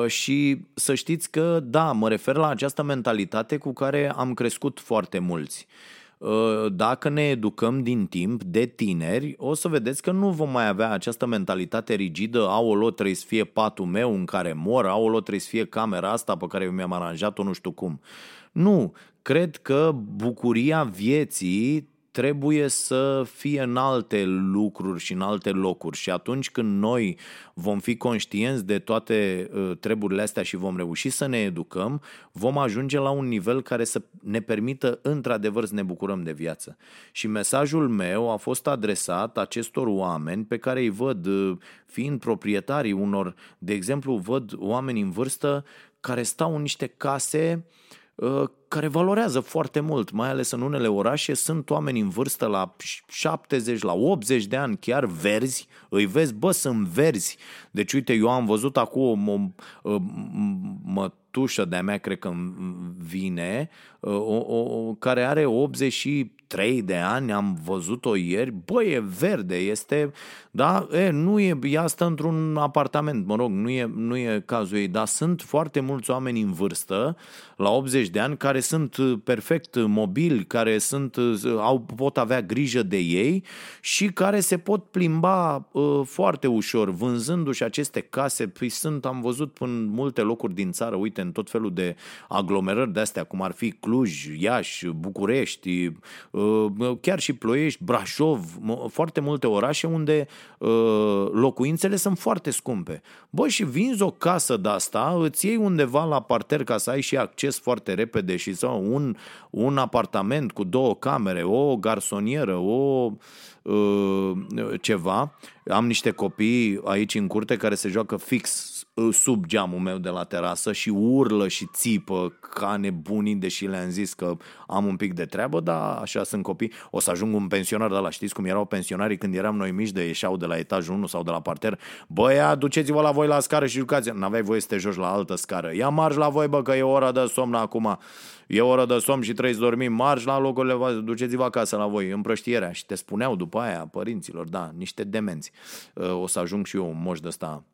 și să știți că, da, mă refer la această mentalitate cu care am crescut foarte mulți. Uh, dacă ne educăm din timp de tineri, o să vedeți că nu vom mai avea această mentalitate rigidă, aolo, trebuie să fie patul meu în care mor, aolo, trebuie să fie camera asta pe care eu mi-am aranjat-o nu știu cum. Nu, cred că bucuria vieții trebuie să fie în alte lucruri și în alte locuri și atunci când noi vom fi conștienți de toate uh, treburile astea și vom reuși să ne educăm, vom ajunge la un nivel care să ne permită într-adevăr să ne bucurăm de viață. Și mesajul meu a fost adresat acestor oameni pe care îi văd uh, fiind proprietarii unor, de exemplu, văd oameni în vârstă care stau în niște case uh, care valorează foarte mult, mai ales în unele orașe, sunt oameni în vârstă la 70, la 80 de ani, chiar verzi, îi vezi, bă, sunt verzi. Deci, uite, eu am văzut acum o, o mătușă de-a mea, cred că vine, o, o, o, care are 83 de ani, am văzut-o ieri, bă, e verde, este, da, e, nu e, ea stă într-un apartament, mă rog, nu e, nu e cazul ei, dar sunt foarte mulți oameni în vârstă, la 80 de ani, care care sunt uh, perfect uh, mobili, care sunt, uh, au, pot avea grijă de ei și care se pot plimba uh, foarte ușor, vânzându-și aceste case. Păi sunt, am văzut în multe locuri din țară, uite, în tot felul de aglomerări de astea, cum ar fi Cluj, Iași, București, uh, chiar și Ploiești, Brașov, foarte multe orașe unde uh, locuințele sunt foarte scumpe. Bă, și vinzi o casă de asta, îți iei undeva la parter ca să ai și acces foarte repede și sau un, un apartament cu două camere, o garsonieră, o uh, ceva. Am niște copii aici în curte care se joacă fix uh, sub geamul meu de la terasă și urlă și țipă ca nebunii, deși le-am zis că am un pic de treabă, dar așa sunt copii. O să ajung un pensionar de la, știți cum erau pensionarii când eram noi mici de ieșeau de la etajul 1 sau de la parter. Băia, duceți-vă la voi la scară și jucați. N-aveai voie să te joci la altă scară. Ia marș la voi, bă, că e ora de somn acum e oră de somn și trebuie să dormim, marș la locurile voastre, duceți-vă acasă la voi, împrăștierea. Și te spuneau după aia părinților, da, niște demenți. O să ajung și eu un moș de ăsta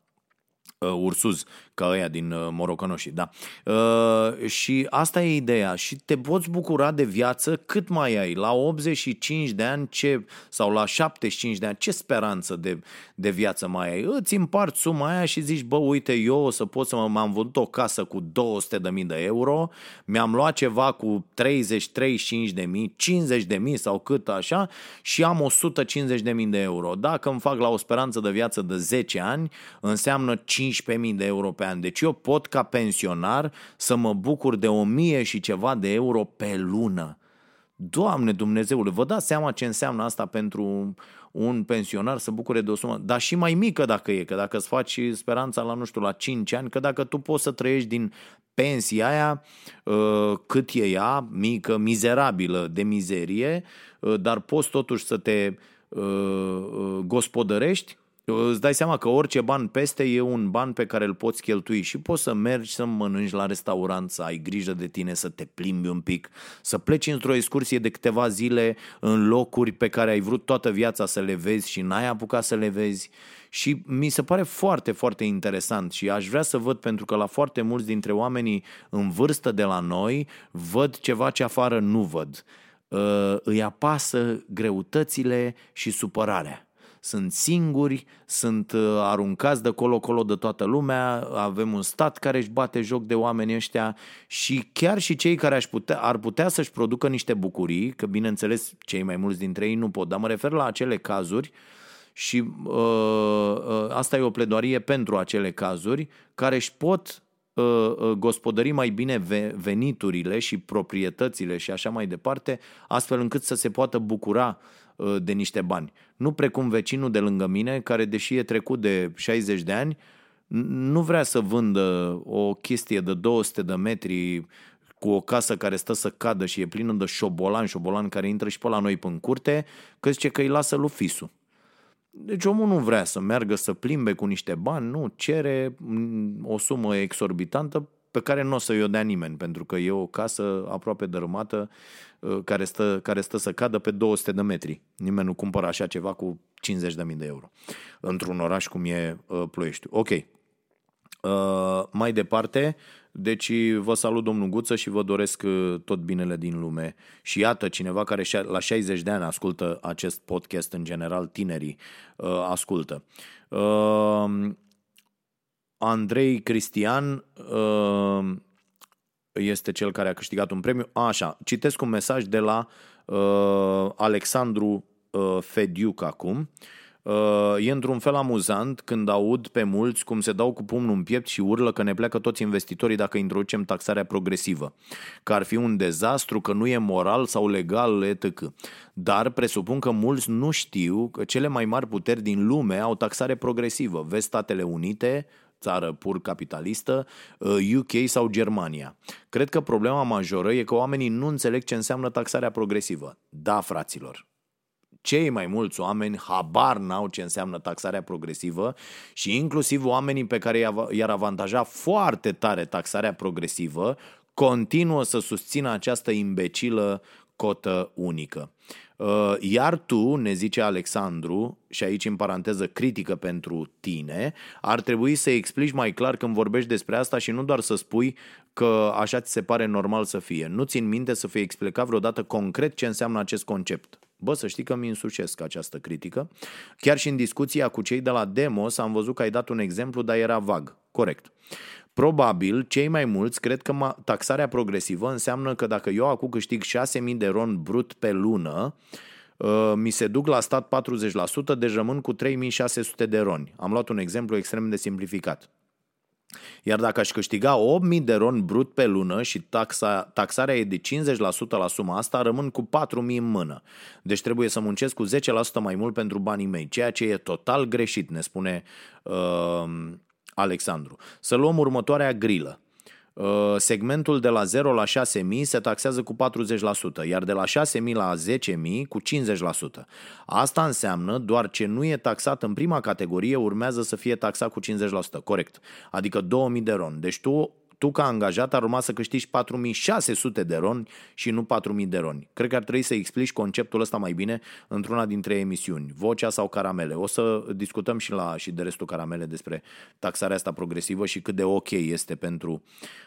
uh, ursuz, ca ăia din uh, morocănoșii, da. Uh, și asta e ideea și te poți bucura de viață cât mai ai. La 85 de ani ce, sau la 75 de ani, ce speranță de, de viață mai ai? Îți împarți suma aia și zici, bă, uite, eu o să pot să mă, m-am vândut o casă cu 200 de mii de euro, mi-am luat ceva cu 30, 35 de mii, 50 de mii sau cât așa și am 150 de mii de euro. Dacă îmi fac la o speranță de viață de 10 ani, înseamnă 15 mii de euro pe an. Deci eu pot ca pensionar să mă bucur de 1000 și ceva de euro pe lună. Doamne Dumnezeule, vă dați seama ce înseamnă asta pentru un pensionar să bucure de o sumă, dar și mai mică dacă e, că dacă îți faci speranța la, nu știu, la 5 ani, că dacă tu poți să trăiești din pensia aia, uh, cât e ea, mică, mizerabilă de mizerie, uh, dar poți totuși să te uh, gospodărești, îți dai seama că orice ban peste e un ban pe care îl poți cheltui și poți să mergi să mănânci la restaurant, să ai grijă de tine, să te plimbi un pic, să pleci într-o excursie de câteva zile în locuri pe care ai vrut toată viața să le vezi și n-ai apucat să le vezi. Și mi se pare foarte, foarte interesant și aș vrea să văd, pentru că la foarte mulți dintre oamenii în vârstă de la noi văd ceva ce afară nu văd. Uh, îi apasă greutățile și supărarea sunt singuri, sunt uh, aruncați de colo-colo de toată lumea, avem un stat care își bate joc de oamenii ăștia și chiar și cei care aș putea, ar putea să-și producă niște bucurii, că bineînțeles cei mai mulți dintre ei nu pot, dar mă refer la acele cazuri și uh, uh, asta e o pledoarie pentru acele cazuri care își pot uh, uh gospodări mai bine veniturile și proprietățile și așa mai departe, astfel încât să se poată bucura Uh, de niște bani. Nu precum vecinul de lângă mine, care deși e trecut de 60 de ani, nu vrea să vândă o chestie de 200 de metri cu o casă care stă să cadă și e plină de șobolan, șobolan care intră și pe la noi în curte, că zice că îi lasă lui Fisu. Deci omul nu vrea să meargă să plimbe cu niște bani, nu, cere o sumă exorbitantă pe care nu o să i-o dea nimeni, pentru că e o casă aproape dărâmată uh, care stă, care stă să cadă pe 200 de metri. Nimeni nu cumpără așa ceva cu 50.000 de euro într-un oraș cum e uh, Ploiești. Ok. Uh, mai departe, deci vă salut domnul Guță și vă doresc uh, tot binele din lume. Și iată, cineva care la 60 de ani ascultă acest podcast, în general tinerii uh, ascultă. Uh, Andrei Cristian, uh, este cel care a câștigat un premiu. Așa, citesc un mesaj de la uh, Alexandru uh, Fediuc acum. Uh, e într-un fel amuzant când aud pe mulți cum se dau cu pumnul în piept și urlă că ne pleacă toți investitorii dacă introducem taxarea progresivă, că ar fi un dezastru, că nu e moral sau legal, etc. Dar presupun că mulți nu știu că cele mai mari puteri din lume au taxare progresivă. Vezi Statele Unite, țară pur capitalistă, UK uh, sau Germania. Cred că problema majoră e că oamenii nu înțeleg ce înseamnă taxarea progresivă. Da, fraților, cei mai mulți oameni habar n-au ce înseamnă taxarea progresivă și inclusiv oamenii pe care i-ar avantaja foarte tare taxarea progresivă continuă să susțină această imbecilă cotă unică. Uh, iar tu, ne zice Alexandru, și aici în paranteză critică pentru tine, ar trebui să explici mai clar când vorbești despre asta și nu doar să spui că așa ți se pare normal să fie. Nu țin minte să fie explicat vreodată concret ce înseamnă acest concept. Bă, să știi că mi însușesc această critică. Chiar și în discuția cu cei de la Demos am văzut că ai dat un exemplu, dar era vag. Corect. Probabil, cei mai mulți cred că taxarea progresivă înseamnă că dacă eu acum câștig 6.000 de ron brut pe lună, uh, mi se duc la stat 40%, deci rămân cu 3.600 de roni. Am luat un exemplu extrem de simplificat. Iar dacă aș câștiga 8.000 de ron brut pe lună și taxa, taxarea e de 50% la suma asta, rămân cu 4.000 în mână. Deci trebuie să muncesc cu 10% mai mult pentru banii mei, ceea ce e total greșit, ne spune uh, Alexandru. Să luăm următoarea grilă. Uh, segmentul de la 0 la 6.000 se taxează cu 40%, iar de la 6.000 la 10.000 cu 50%. Asta înseamnă doar ce nu e taxat în prima categorie urmează să fie taxat cu 50%, corect. Adică 2.000 de ron. Deci tu tu ca angajat ar urma să câștigi 4600 de roni și nu 4000 de roni. Cred că ar trebui să explici conceptul ăsta mai bine într-una dintre emisiuni, Vocea sau Caramele. O să discutăm și la și de restul Caramele despre taxarea asta progresivă și cât de ok este pentru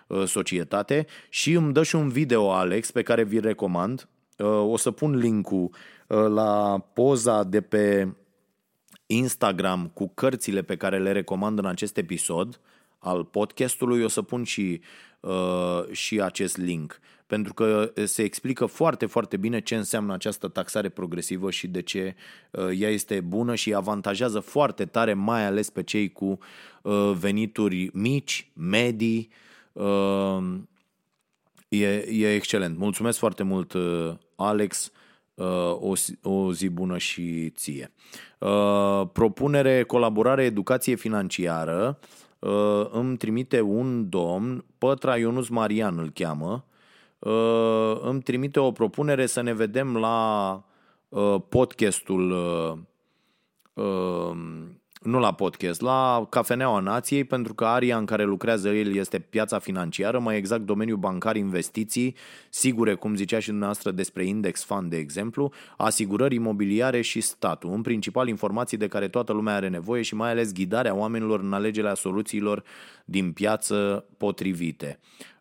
uh, societate și îmi dă și un video, Alex, pe care vi recomand. Uh, o să pun linkul uh, la poza de pe Instagram cu cărțile pe care le recomand în acest episod al podcastului, o să pun și, uh, și acest link, pentru că se explică foarte, foarte bine ce înseamnă această taxare progresivă și de ce uh, ea este bună și avantajează foarte tare, mai ales pe cei cu uh, venituri mici, medii. Uh, e, e excelent. Mulțumesc foarte mult, uh, Alex. Uh, o, o zi bună și ție. Uh, propunere, colaborare, educație financiară uh, îmi trimite un domn, Pătra Ionus Marian îl cheamă, uh, îmi trimite o propunere să ne vedem la uh, podcastul uh, uh, nu la podcast, la Cafeneaua Nației, pentru că aria în care lucrează el este piața financiară, mai exact domeniul bancar, investiții, sigure, cum zicea și dumneavoastră despre index fund, de exemplu, asigurări imobiliare și statul. În principal, informații de care toată lumea are nevoie și mai ales ghidarea oamenilor în alegerea soluțiilor din piață potrivite.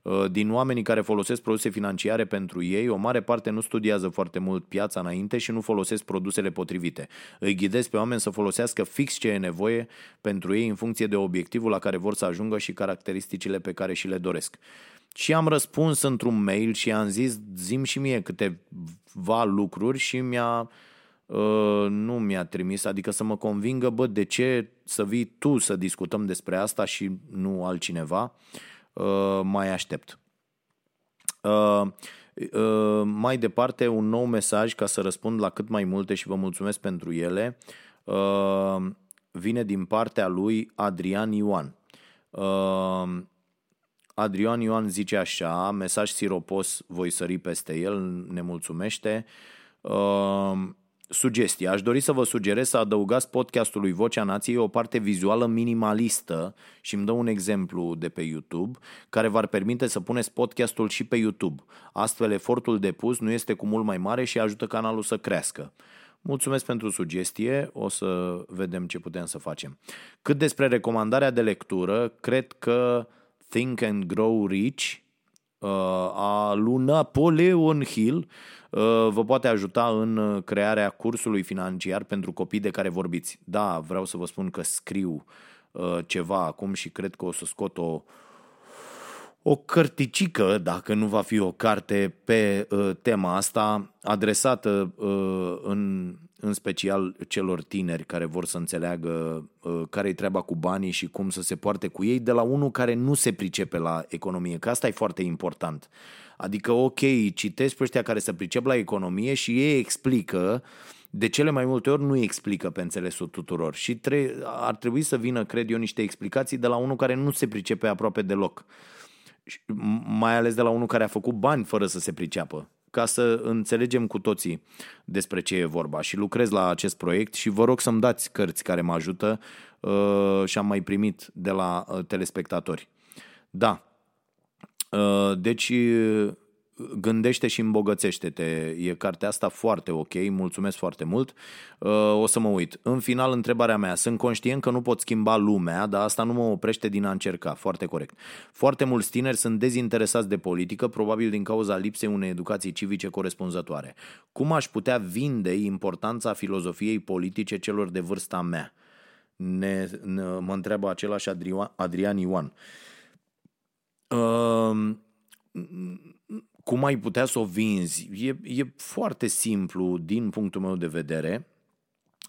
Uh, din oamenii care folosesc produse financiare pentru ei, o mare parte nu studiază foarte mult piața înainte și nu folosesc produsele potrivite. Îi ghidez pe oameni să folosească fix ce e nevoie pentru ei în funcție de obiectivul la care vor să ajungă și caracteristicile pe care și le doresc. Și am răspuns într-un mail și am zis, zim și mie câteva lucruri și mi-a, uh, nu mi-a trimis, adică să mă convingă, bă, de ce să vii tu să discutăm despre asta și nu altcineva. Uh, mai aștept. Uh, uh, mai departe, un nou mesaj ca să răspund la cât mai multe și vă mulțumesc pentru ele. Vine din partea lui Adrian Ioan. Adrian Ioan zice așa, mesaj siropos, voi sări peste el, ne mulțumește. Sugestie. Aș dori să vă sugerez să adăugați podcastului Vocea Nației o parte vizuală minimalistă și îmi dă un exemplu de pe YouTube care v-ar permite să puneți podcastul și pe YouTube. Astfel, efortul depus nu este cu mult mai mare și ajută canalul să crească. Mulțumesc pentru sugestie, o să vedem ce putem să facem. Cât despre recomandarea de lectură, cred că Think and Grow Rich uh, a lui Napoleon Hill Uh, vă poate ajuta în uh, crearea cursului financiar pentru copii de care vorbiți. Da, vreau să vă spun că scriu uh, ceva acum și cred că o să scot o, o cărticică, dacă nu va fi o carte, pe uh, tema asta, adresată uh, în, în special celor tineri care vor să înțeleagă uh, care-i treaba cu banii și cum să se poarte cu ei, de la unul care nu se pricepe la economie, că asta e foarte important. Adică, ok, citesc pe ăștia care se pricep la economie și ei explică de cele mai multe ori nu explică pe înțelesul tuturor și tre- ar trebui să vină, cred eu, niște explicații de la unul care nu se pricepe aproape deloc mai ales de la unul care a făcut bani fără să se priceapă, ca să înțelegem cu toții despre ce e vorba. Și lucrez la acest proiect și vă rog să-mi dați cărți care mă ajută uh, și am mai primit de la uh, telespectatori. Da. Uh, deci Gândește și îmbogățește-te. E cartea asta foarte ok, mulțumesc foarte mult. Uh, o să mă uit. În final, întrebarea mea. Sunt conștient că nu pot schimba lumea, dar asta nu mă oprește din a încerca. Foarte corect. Foarte mulți tineri sunt dezinteresați de politică, probabil din cauza lipsei unei educații civice corespunzătoare. Cum aș putea vinde importanța filozofiei politice celor de vârsta mea? Ne, ne, mă întreabă același Adrian, Adrian Ioan. Uh, cum ai putea să o vinzi? E, e foarte simplu, din punctul meu de vedere,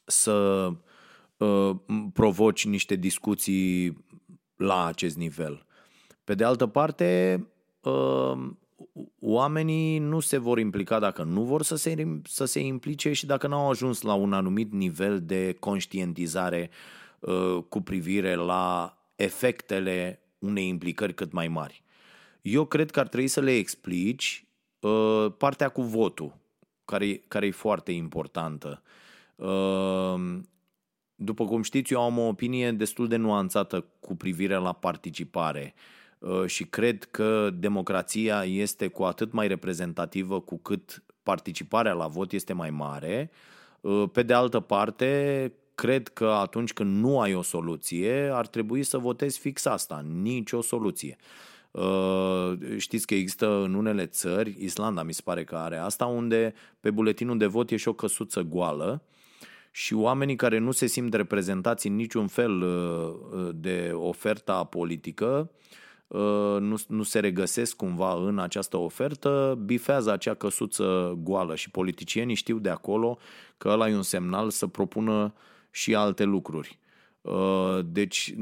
să uh, provoci niște discuții la acest nivel. Pe de altă parte, uh, oamenii nu se vor implica dacă nu vor să se, să se implice și dacă n-au ajuns la un anumit nivel de conștientizare uh, cu privire la efectele unei implicări cât mai mari. Eu cred că ar trebui să le explici uh, partea cu votul, care, care e foarte importantă. Uh, după cum știți, eu am o opinie destul de nuanțată cu privire la participare uh, și cred că democrația este cu atât mai reprezentativă cu cât participarea la vot este mai mare. Uh, pe de altă parte, cred că atunci când nu ai o soluție, ar trebui să votezi fix asta, nicio soluție. Uh, știți că există în unele țări, Islanda mi se pare că are asta, unde pe buletinul de vot e și o căsuță goală și oamenii care nu se simt reprezentați în niciun fel uh, de oferta politică, uh, nu, nu se regăsesc cumva în această ofertă, bifează acea căsuță goală și politicienii știu de acolo că ăla e un semnal să propună și alte lucruri. Uh, deci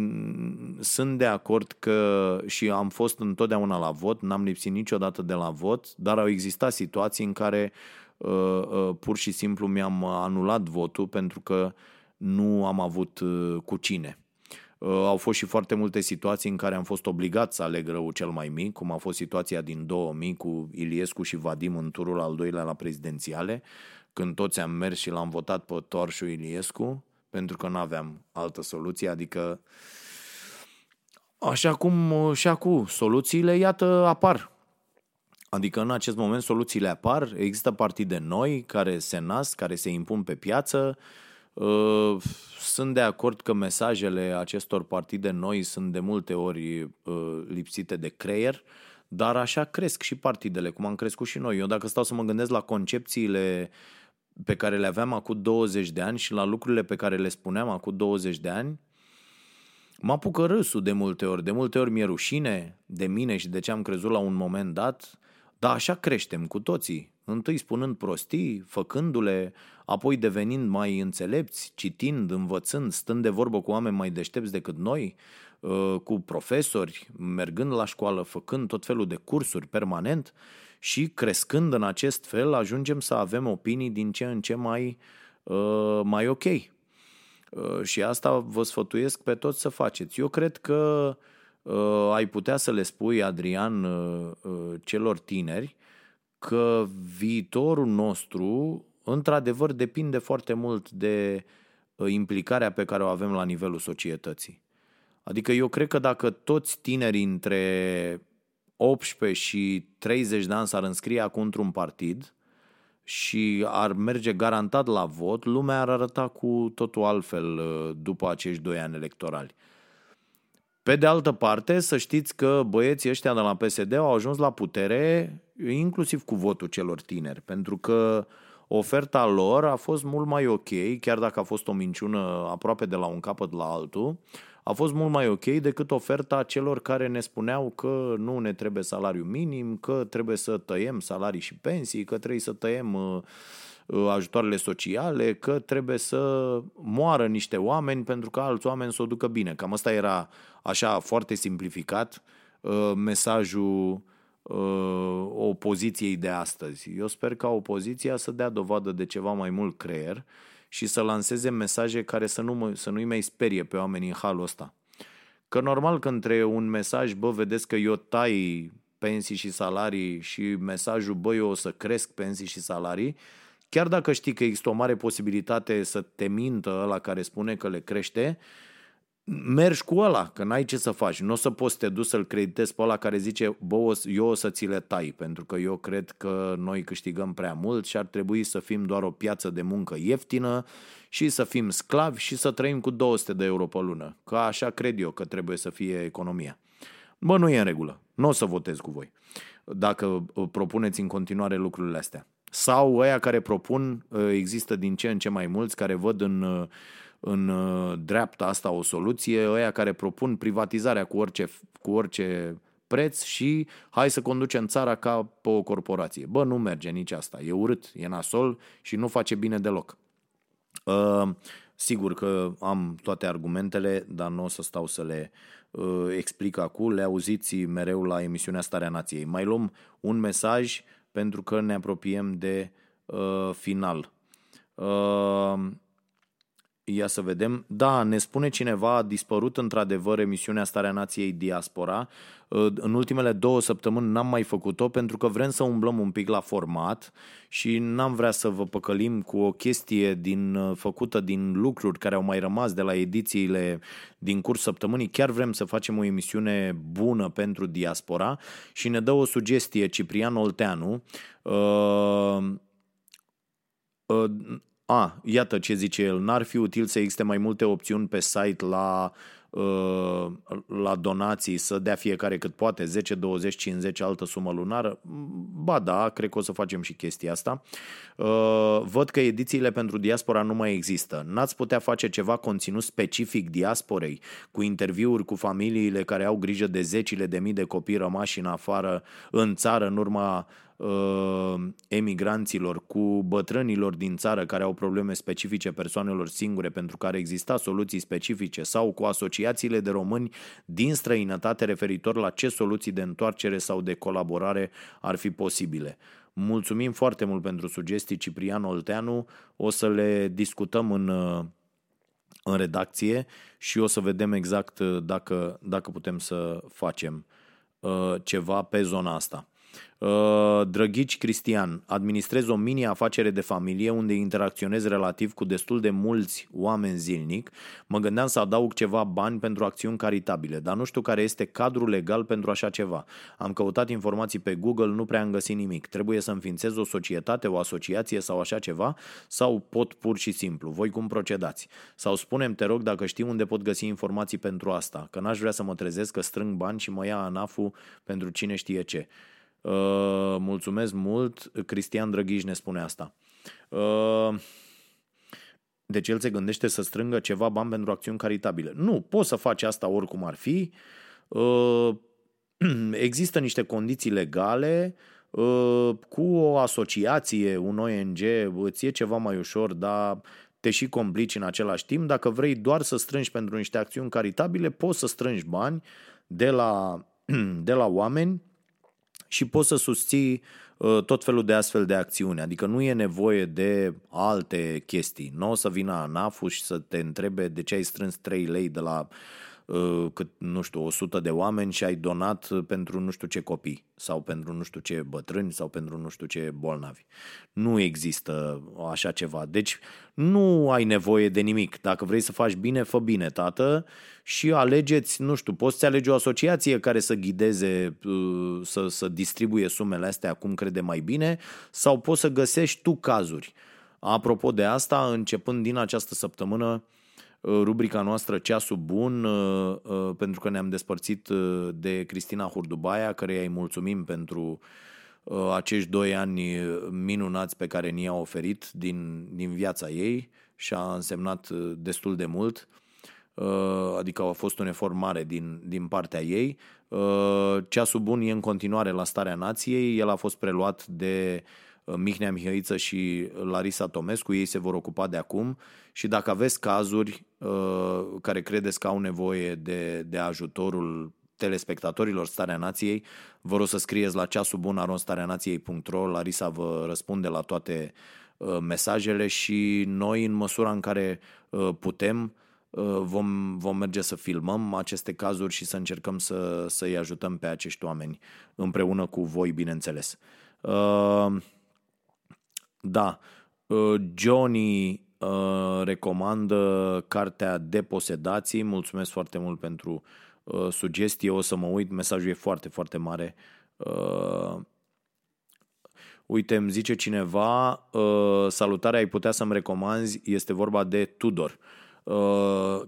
sunt de acord că și am fost întotdeauna la vot, n-am lipsit niciodată de la vot, dar au existat situații în care uh, uh, pur și simplu mi-am anulat votul pentru că nu am avut cu cine. Au fost și foarte multe situații în care am fost obligat să aleg răul cel mai mic, cum a fost situația din 2000 cu Iliescu și Vadim în turul al doilea la prezidențiale, când toți am mers și l-am votat pe Torșu Iliescu pentru că nu aveam altă soluție, adică așa cum și acum soluțiile, iată, apar. Adică în acest moment soluțiile apar, există partide noi care se nasc, care se impun pe piață. Uh, sunt de acord că mesajele acestor partide noi sunt de multe ori uh, lipsite de creier, dar așa cresc și partidele, cum am crescut și noi. Eu dacă stau să mă gândesc la concepțiile pe care le aveam acum 20 de ani și la lucrurile pe care le spuneam acum 20 de ani, mă apucă râsul de multe ori. De multe ori mi-e rușine de mine și de ce am crezut la un moment dat, dar așa creștem cu toții. Întâi spunând prostii, făcându-le, apoi devenind mai înțelepți, citind, învățând, stând de vorbă cu oameni mai deștepți decât noi, uh, cu profesori, mergând la școală, făcând tot felul de cursuri permanent – și crescând în acest fel ajungem să avem opinii din ce în ce mai, uh, mai ok. Uh, și asta vă sfătuiesc pe toți să faceți. Eu cred că uh, ai putea să le spui, Adrian, uh, uh, celor tineri, că viitorul nostru, într-adevăr, depinde foarte mult de uh, implicarea pe care o avem la nivelul societății. Adică eu cred că dacă toți tinerii între 18 și 30 de ani s-ar înscrie acum într-un partid și ar merge garantat la vot, lumea ar arăta cu totul altfel uh, după acești doi ani electorali. Pe de altă parte, să știți că băieții ăștia de la PSD au ajuns la putere inclusiv cu votul celor tineri, pentru că oferta lor a fost mult mai ok, chiar dacă a fost o minciună aproape de la un capăt la altul, a fost mult mai ok decât oferta celor care ne spuneau că nu ne trebuie salariu minim, că trebuie să tăiem salarii și pensii, că trebuie să tăiem uh, uh, ajutoarele sociale, că trebuie să moară niște oameni pentru că alți oameni să o ducă bine. Cam asta era așa foarte simplificat uh, mesajul opoziției de astăzi. Eu sper ca opoziția să dea dovadă de ceva mai mult creier și să lanseze mesaje care să, nu, să nu-i mai sperie pe oamenii în halul ăsta. Că normal că între un mesaj, bă, vedeți că eu tai pensii și salarii și mesajul, bă, eu o să cresc pensii și salarii, chiar dacă știi că există o mare posibilitate să te mintă ăla care spune că le crește, mergi cu ăla, că n-ai ce să faci. Nu o să poți să te duci să-l creditezi pe ăla care zice, bă, eu o să ți le tai, pentru că eu cred că noi câștigăm prea mult și ar trebui să fim doar o piață de muncă ieftină și să fim sclavi și să trăim cu 200 de euro pe lună. Că așa cred eu că trebuie să fie economia. Bă, nu e în regulă. Nu o să votez cu voi dacă uh, propuneți în continuare lucrurile astea. Sau ăia care propun, uh, există din ce în ce mai mulți care văd în uh, în uh, dreapta asta o soluție, ăia care propun privatizarea cu orice, cu orice preț și hai să conducem țara ca pe o corporație. Bă, nu merge nici asta. E urât, e nasol și nu face bine deloc. Uh, sigur că am toate argumentele, dar nu o să stau să le uh, explic acum. Le auziți mereu la emisiunea Starea Nației. Mai luăm un mesaj pentru că ne apropiem de uh, final. Uh, Ia să vedem. Da, ne spune cineva, a dispărut într-adevăr emisiunea Starea Nației Diaspora. În ultimele două săptămâni n-am mai făcut-o pentru că vrem să umblăm un pic la format și n-am vrea să vă păcălim cu o chestie din, făcută din lucruri care au mai rămas de la edițiile din curs săptămânii. Chiar vrem să facem o emisiune bună pentru diaspora și ne dă o sugestie Ciprian Olteanu. Uh, uh, a, iată ce zice el, n-ar fi util să existe mai multe opțiuni pe site la, uh, la donații, să dea fiecare cât poate, 10, 20, 50, altă sumă lunară? Ba da, cred că o să facem și chestia asta. Uh, văd că edițiile pentru diaspora nu mai există. N-ați putea face ceva conținut specific diasporei, cu interviuri cu familiile care au grijă de zecile de mii de copii rămași în afară, în țară, în urma uh, emigranților, cu bătrânilor din țară care au probleme specifice persoanelor singure pentru care exista soluții specifice sau cu asociațiile de români din străinătate referitor la ce soluții de întoarcere sau de colaborare ar fi posibile. Mulțumim foarte mult pentru sugestii, Ciprian Olteanu. O să le discutăm în, uh, în redacție și o să vedem exact uh, dacă, dacă putem să facem uh, ceva pe zona asta. Uh, Drăghici Cristian, administrez o mini-afacere de familie unde interacționez relativ cu destul de mulți oameni zilnic. Mă gândeam să adaug ceva bani pentru acțiuni caritabile, dar nu știu care este cadrul legal pentru așa ceva. Am căutat informații pe Google, nu prea am găsit nimic. Trebuie să înființez o societate, o asociație sau așa ceva? Sau pot pur și simplu? Voi cum procedați? Sau spunem, te rog, dacă știi unde pot găsi informații pentru asta, că n-aș vrea să mă trezesc că strâng bani și mă ia ANAF-ul pentru cine știe ce. Uh, mulțumesc mult. Cristian Drăghiș ne spune asta. Uh, deci el se gândește să strângă ceva bani pentru acțiuni caritabile. Nu, poți să faci asta oricum ar fi. Uh, există niște condiții legale uh, cu o asociație, un ONG, îți e ceva mai ușor, dar te și complici în același timp. Dacă vrei doar să strângi pentru niște acțiuni caritabile, poți să strângi bani de la, de la oameni și poți să susții uh, tot felul de astfel de acțiuni. Adică nu e nevoie de alte chestii. Nu o să vină ANAF-ul și să te întrebe de ce ai strâns 3 lei de la uh, cât, nu știu, 100 de oameni și ai donat pentru nu știu ce copii sau pentru nu știu ce bătrâni sau pentru nu știu ce bolnavi. Nu există așa ceva. Deci nu ai nevoie de nimic. Dacă vrei să faci bine, fă bine, tată, și alegeți, nu știu, poți să alegi o asociație care să ghideze, uh, să, să distribuie sumele astea cum crede mai bine, sau poți să găsești tu cazuri. Apropo de asta, începând din această săptămână, uh, rubrica noastră Ceasul Bun, uh, pentru că ne-am despărțit de Cristina Hurdubaia, care îi mulțumim pentru acești doi ani minunați pe care ni-a oferit din, din viața ei și a însemnat destul de mult. adică a fost un efort mare din, din partea ei. Ceasul bun e în continuare la starea nației, el a fost preluat de Mihnea Mihăiță și Larisa Tomescu, ei se vor ocupa de acum și dacă aveți cazuri care credeți că au nevoie de, de ajutorul telespectatorilor Starea Nației, vă rog să scrieți la ceasul bun aronstareanației.ro, Larisa vă răspunde la toate uh, mesajele și noi în măsura în care uh, putem uh, vom, vom merge să filmăm aceste cazuri și să încercăm să, să-i ajutăm pe acești oameni împreună cu voi, bineînțeles. Da, Johnny recomandă cartea Deposedații, mulțumesc foarte mult pentru uh, uh, sugestie, o să mă uit, mesajul e foarte, foarte mare. Uh, uite, îmi zice cineva, uh, salutare, ai putea să-mi recomanzi, este vorba de Tudor. Uh,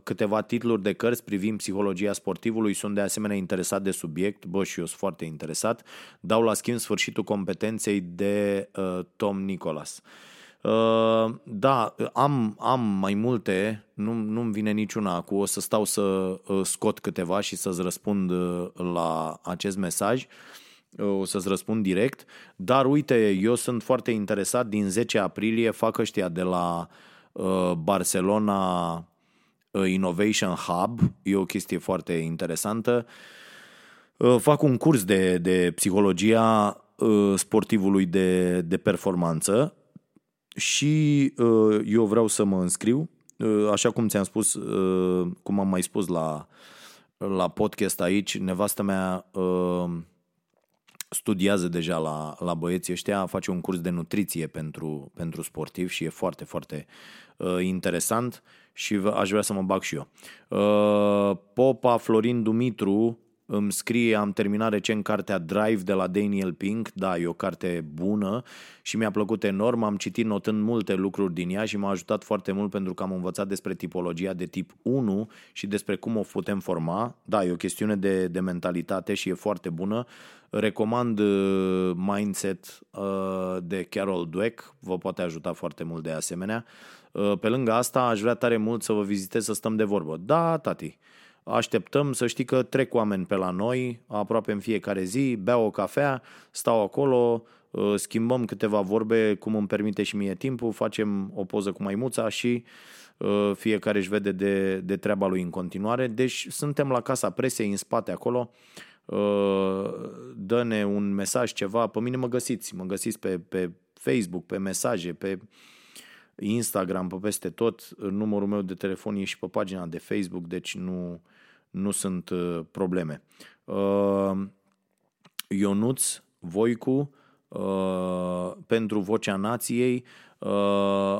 câteva titluri de cărți privind psihologia sportivului sunt de asemenea interesat de subiect, bă, și eu sunt foarte interesat. Dau la schimb sfârșitul competenței de uh, Tom Nicholas. Uh, Uh, da, am, am mai multe, nu, nu-mi vine niciuna acum, o să stau să uh, scot câteva și să-ți răspund uh, la acest mesaj, o să-ți răspund direct, dar uite, eu sunt foarte interesat, din 10 aprilie fac ăștia de la Barcelona Innovation Hub, e o chestie foarte interesantă, fac un curs de, de psihologia sportivului de, de performanță și uh, eu vreau să mă înscriu. Uh, așa cum ți-am spus, uh, cum am mai spus la, la podcast aici, nevastă mea studiază deja la, la băieții ăștia, face un curs de nutriție pentru, pentru sportiv și e foarte, foarte interesant și aș vrea să mă bag și eu. Popa Florin Dumitru îmi scrie, am terminat recent cartea Drive de la Daniel Pink, da, e o carte bună și mi-a plăcut enorm, am citit notând multe lucruri din ea și m-a ajutat foarte mult pentru că am învățat despre tipologia de tip 1 și despre cum o putem forma. Da, e o chestiune de, de mentalitate și e foarte bună. Recomand uh, Mindset uh, de Carol Dweck, vă poate ajuta foarte mult de asemenea. Uh, pe lângă asta, aș vrea tare mult să vă vizitez să stăm de vorbă. Da, tati, așteptăm să știi că trec oameni pe la noi aproape în fiecare zi, beau o cafea, stau acolo, uh, schimbăm câteva vorbe cum îmi permite și mie timpul, facem o poză cu maimuța și uh, fiecare își vede de, de treaba lui în continuare. Deci suntem la casa presei în spate acolo, uh, dă-ne un mesaj, ceva, pe mine mă găsiți, mă găsiți pe, pe Facebook, pe mesaje, pe Instagram, pe peste tot, numărul meu de telefon e și pe pagina de Facebook, deci nu, nu sunt uh, probleme. Uh, Ionuț Voicu, uh, pentru Vocea Nației,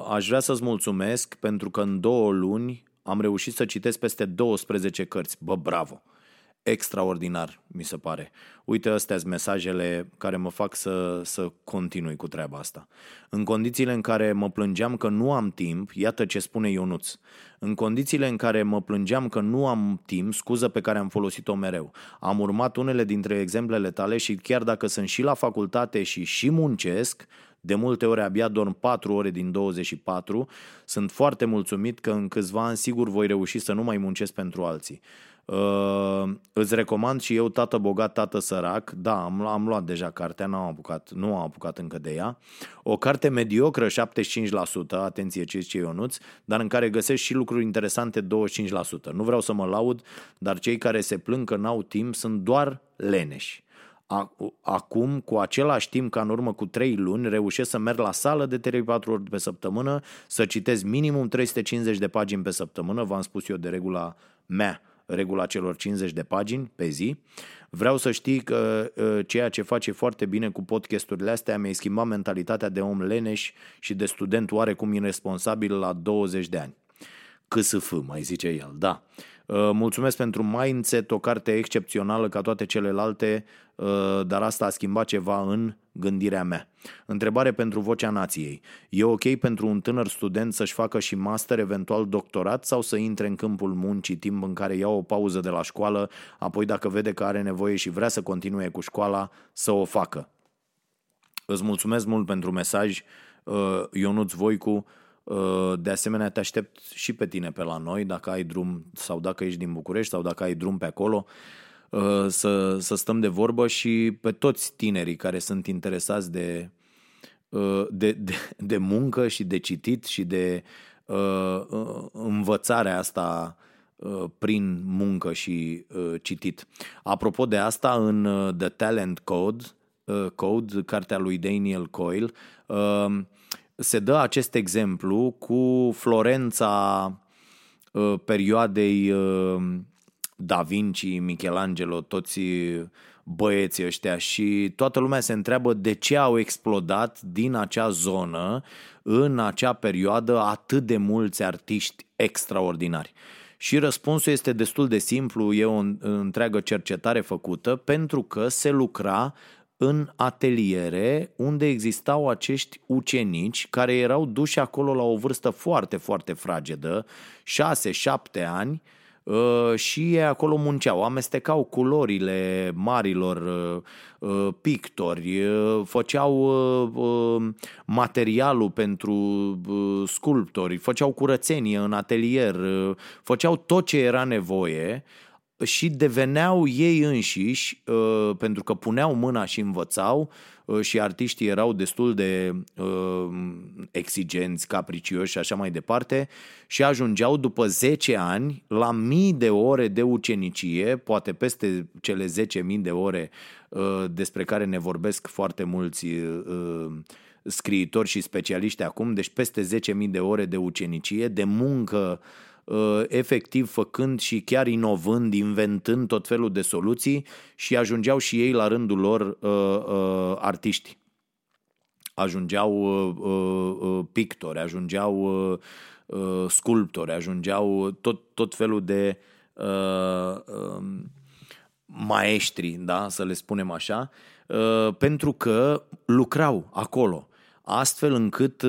aș vrea să-ți mulțumesc pentru că în două luni am reușit să citesc peste 12 cărți. Bă, bravo! Extraordinar, mi se pare. Uite, astea sunt mesajele care mă fac să, să continui cu treaba asta. În condițiile în care mă plângeam că nu am timp, iată ce spune Ionuț. În condițiile în care mă plângeam că nu am timp, scuză pe care am folosit-o mereu. Am urmat unele dintre exemplele tale și chiar dacă sunt și la facultate și și muncesc, de multe ori abia dorm 4 ore din 24, sunt foarte mulțumit că în câțiva ani sigur voi reuși să nu mai muncesc pentru alții. Uh, îți recomand și eu Tată bogat, tată sărac. Da, am, am luat deja cartea, n-am apucat, nu am apucat încă de ea. O carte mediocră, 75%, atenție ce zice Ionuț, dar în care găsești și lucruri interesante, 25%. Nu vreau să mă laud, dar cei care se plâng că n-au timp sunt doar leneși. Acum, cu același timp ca în urmă cu 3 luni, reușesc să merg la sală de 3-4 ori pe săptămână, să citesc minimum 350 de pagini pe săptămână, v-am spus eu de regula mea regula celor 50 de pagini pe zi. Vreau să știi că ă, ceea ce face foarte bine cu podcasturile astea mi-ai schimbat mentalitatea de om leneș și de student oarecum irresponsabil la 20 de ani. CSF, mai zice el, da. Uh, mulțumesc pentru Mindset, o carte excepțională ca toate celelalte, uh, dar asta a schimbat ceva în gândirea mea. Întrebare pentru Vocea Nației. E ok pentru un tânăr student să-și facă și master, eventual doctorat, sau să intre în câmpul muncii, timp în care ia o pauză de la școală, apoi dacă vede că are nevoie și vrea să continue cu școala, să o facă? Îți mulțumesc mult pentru mesaj, uh, Ionuț Voicu. De asemenea, te aștept și pe tine pe la noi, dacă ai drum sau dacă ești din București sau dacă ai drum pe acolo, să, să stăm de vorbă și pe toți tinerii care sunt interesați de, de, de, de muncă și de citit și de învățarea asta prin muncă și citit. Apropo de asta, în The Talent Code, Code, cartea lui Daniel Coyle, se dă acest exemplu cu Florența perioadei Da Vinci, Michelangelo, toți băieții ăștia și toată lumea se întreabă de ce au explodat din acea zonă în acea perioadă atât de mulți artiști extraordinari. Și răspunsul este destul de simplu, e o întreagă cercetare făcută, pentru că se lucra în ateliere unde existau acești ucenici care erau duși acolo la o vârstă foarte, foarte fragedă, 6-7 ani, uh, și ei acolo munceau, amestecau culorile marilor uh, uh, pictori, făceau materialul pentru sculptori, făceau curățenie în atelier, făceau tot ce era nevoie și deveneau ei înșiși, uh, pentru că puneau mâna și învățau uh, și artiștii erau destul de uh, exigenți, capricioși și așa mai departe și ajungeau după 10 ani la mii de ore de ucenicie, poate peste cele 10.000 de ore despre care ne vorbesc foarte mulți scriitori și specialiști acum, deci peste 10.000 de ore de ucenicie, de muncă Uh, efectiv făcând și chiar inovând, inventând tot felul de soluții și ajungeau și ei la rândul lor uh, uh, artiști. Ajungeau pictori, ajungeau sculptori, ajungeau tot, tot felul de um, maestri, da, să le spunem așa, pentru că lucrau acolo. Astfel încât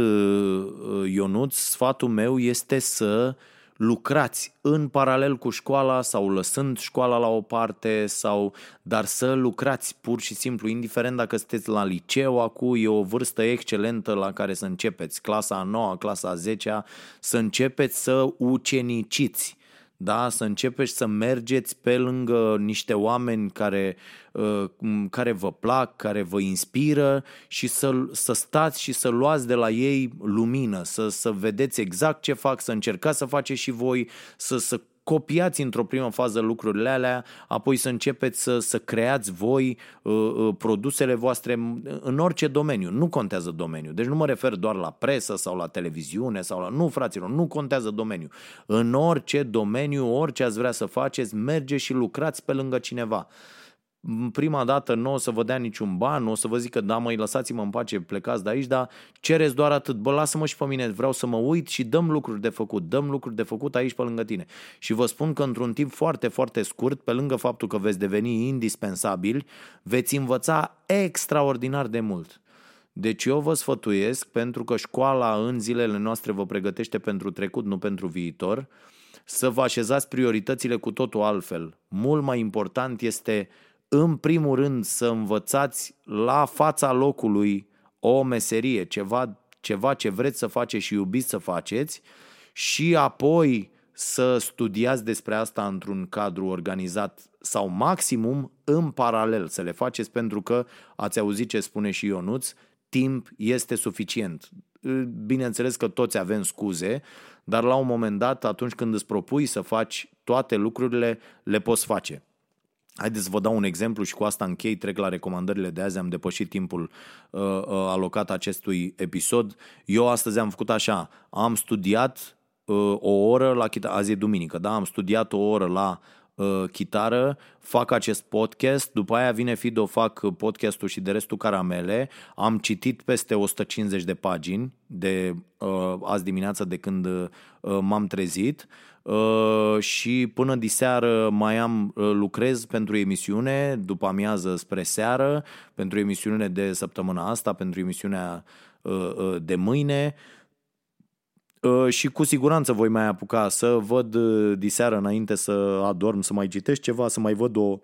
Ionuț, sfatul meu este să uh, lucrați în paralel cu școala sau lăsând școala la o parte sau dar să lucrați pur și simplu, indiferent dacă sunteți la liceu acum, e o vârstă excelentă la care să începeți, clasa a 9 clasa a 10 să începeți să uceniciți da? să începeți să mergeți pe lângă niște oameni care, uh, care vă plac, care vă inspiră și să, să stați și să luați de la ei lumină, să, să vedeți exact ce fac, să încercați să faceți și voi, să, să copiați într-o primă fază lucrurile alea, apoi să începeți să, să creați voi uh, uh, produsele voastre în orice domeniu. Nu contează domeniul. Deci nu mă refer doar la presă sau la televiziune sau la... Nu, fraților, nu contează domeniul. În orice domeniu, orice ați vrea să faceți, merge și lucrați pe lângă cineva prima dată nu o să vă dea niciun ban, nu o să vă zică, da măi, lăsați-mă în pace, plecați de aici, dar cereți doar atât, bă, lasă-mă și pe mine, vreau să mă uit și dăm lucruri de făcut, dăm lucruri de făcut aici pe lângă tine. Și vă spun că într-un timp foarte, foarte scurt, pe lângă faptul că veți deveni indispensabili, veți învăța extraordinar de mult. Deci eu vă sfătuiesc, pentru că școala în zilele noastre vă pregătește pentru trecut, nu pentru viitor, să vă așezați prioritățile cu totul altfel. Mult mai important este în primul rând să învățați la fața locului o meserie, ceva, ceva ce vreți să faceți și iubiți să faceți și apoi să studiați despre asta într-un cadru organizat sau maximum în paralel să le faceți pentru că ați auzit ce spune și Ionuț, timp este suficient. Bineînțeles că toți avem scuze, dar la un moment dat, atunci când îți propui să faci toate lucrurile, le poți face. Haideți să vă dau un exemplu și cu asta închei, trec la recomandările de azi, am depășit timpul uh, uh, alocat acestui episod. Eu astăzi am făcut așa, am studiat uh, o oră la chitară, azi e duminică, da? Am studiat o oră la uh, chitară, fac acest podcast, după aia vine Fido, fac podcastul și de restul caramele, am citit peste 150 de pagini de uh, azi dimineața de când uh, m-am trezit, uh, Uh, și până diseară mai am uh, lucrez pentru emisiune, după amiază spre seară, pentru emisiune de săptămâna asta, pentru emisiunea uh, de mâine. Și cu siguranță voi mai apuca să văd diseară înainte să adorm, să mai citesc ceva, să mai văd o,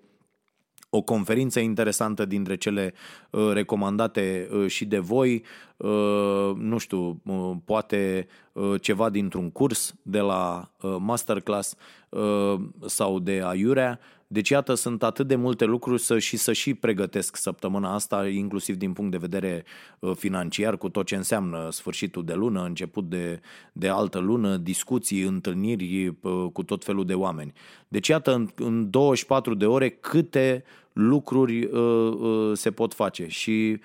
o conferință interesantă dintre cele uh, recomandate uh, și de voi, uh, nu știu, uh, poate uh, ceva dintr-un curs de la uh, masterclass uh, sau de aiurea. Deci, iată, sunt atât de multe lucruri să și să și pregătesc săptămâna asta, inclusiv din punct de vedere uh, financiar, cu tot ce înseamnă sfârșitul de lună, început de, de altă lună, discuții, întâlniri uh, cu tot felul de oameni. Deci, iată, în, în 24 de ore câte lucruri uh, uh, se pot face și uh,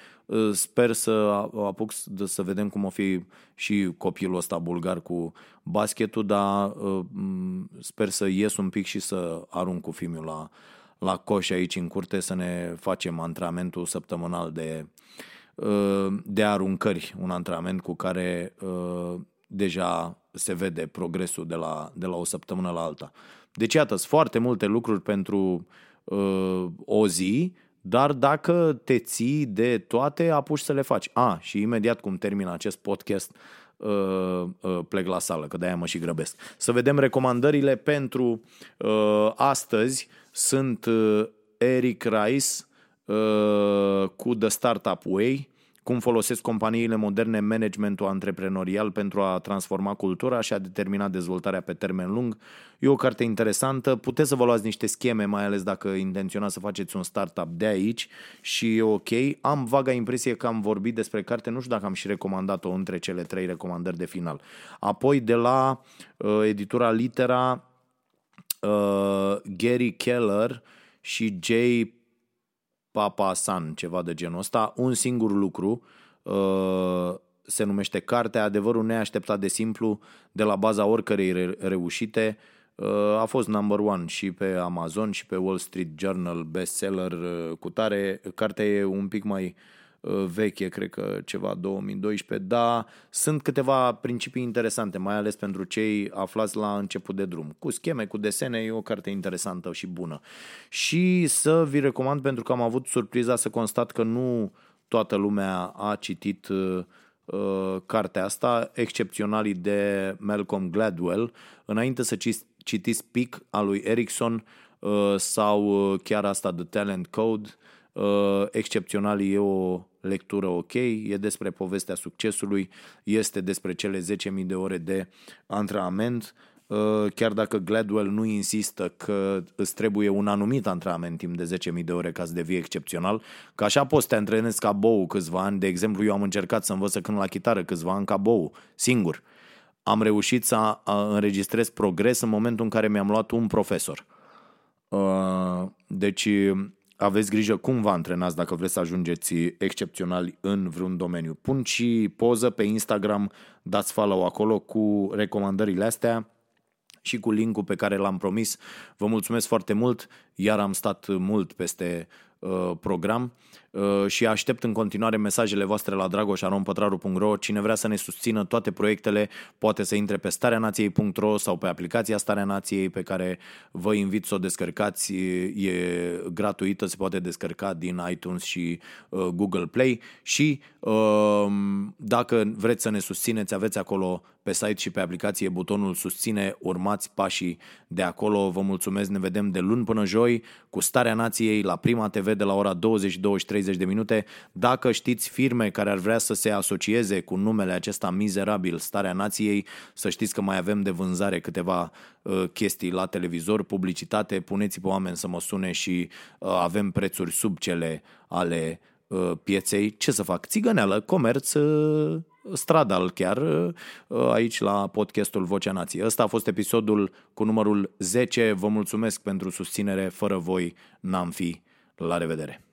sper să apuc să vedem cum o fi și copilul ăsta bulgar cu basketul, dar uh, sper să ies un pic și să arunc cu filmul la, la coș aici în curte să ne facem antrenamentul săptămânal de, uh, de aruncări, un antrenament cu care uh, deja se vede progresul de la, de la o săptămână la alta. Deci, iată, sunt foarte multe lucruri pentru uh, o zi, dar dacă te ții de toate, apuci să le faci. A, și imediat cum termin acest podcast, uh, uh, plec la sală, că de-aia mă și grăbesc. Să vedem recomandările pentru uh, astăzi. Sunt uh, Eric Rice uh, cu The Startup Way, cum folosesc companiile moderne managementul antreprenorial pentru a transforma cultura și a determina dezvoltarea pe termen lung. E o carte interesantă, puteți să vă luați niște scheme, mai ales dacă intenționați să faceți un startup de aici și e ok. Am vaga impresie că am vorbit despre carte, nu știu dacă am și recomandat-o între cele trei recomandări de final. Apoi de la uh, editura Litera, uh, Gary Keller și Jay Papa San, ceva de genul ăsta, un singur lucru, uh, se numește Cartea, adevărul neașteptat de simplu, de la baza oricărei reușite, uh, a fost number one și pe Amazon și pe Wall Street Journal, bestseller uh, cu tare. Cartea e un pic mai uh, Uh, veche, cred că ceva 2012, dar sunt câteva principii interesante, mai ales pentru cei aflați la început de drum. Cu scheme, cu desene, e o carte interesantă și bună. Și să vi recomand, pentru că am avut surpriza să constat că nu toată lumea a citit uh, uh, cartea asta, excepționalii de Malcolm Gladwell. Înainte să citiți Pic al lui Erickson uh, sau uh, chiar asta The Talent Code, uh, excepționalii e o lectură ok, e despre povestea succesului, este despre cele 10.000 de ore de antrenament, uh, chiar dacă Gladwell nu insistă că îți trebuie un anumit antrenament timp de 10.000 de ore ca să devii excepțional, că așa poți să te antrenezi ca bou câțiva ani. De exemplu, eu am încercat să învăț să cânt la chitară câțiva ani ca bou, singur. Am reușit să înregistrez progres în momentul în care mi-am luat un profesor. Uh, deci aveți grijă cum vă antrenați dacă vreți să ajungeți excepționali în vreun domeniu. Pun și poză pe Instagram, dați follow acolo cu recomandările astea și cu linkul pe care l-am promis. Vă mulțumesc foarte mult, iar am stat mult peste uh, program uh, și aștept în continuare mesajele voastre la dragoșarompătraru.ro. Cine vrea să ne susțină toate proiectele poate să intre pe stareanației.ro sau pe aplicația Starea Nației pe care vă invit să o descărcați. E gratuită, se poate descărca din iTunes și uh, Google Play și uh, dacă vreți să ne susțineți, aveți acolo pe site și pe aplicație butonul susține, urmați pașii de acolo. Vă mulțumesc, ne vedem de luni până joi cu Starea Nației la Prima TV de la ora 22-30 de minute. Dacă știți firme care ar vrea să se asocieze cu numele acesta mizerabil, Starea Nației, să știți că mai avem de vânzare câteva uh, chestii la televizor, publicitate, puneți pe oameni să mă sune și uh, avem prețuri sub cele ale uh, pieței. Ce să fac? Țigăneală, comerț, uh, stradal chiar, uh, aici la podcastul Vocea Nației. Ăsta a fost episodul cu numărul 10. Vă mulțumesc pentru susținere. Fără voi n-am fi. La revedere!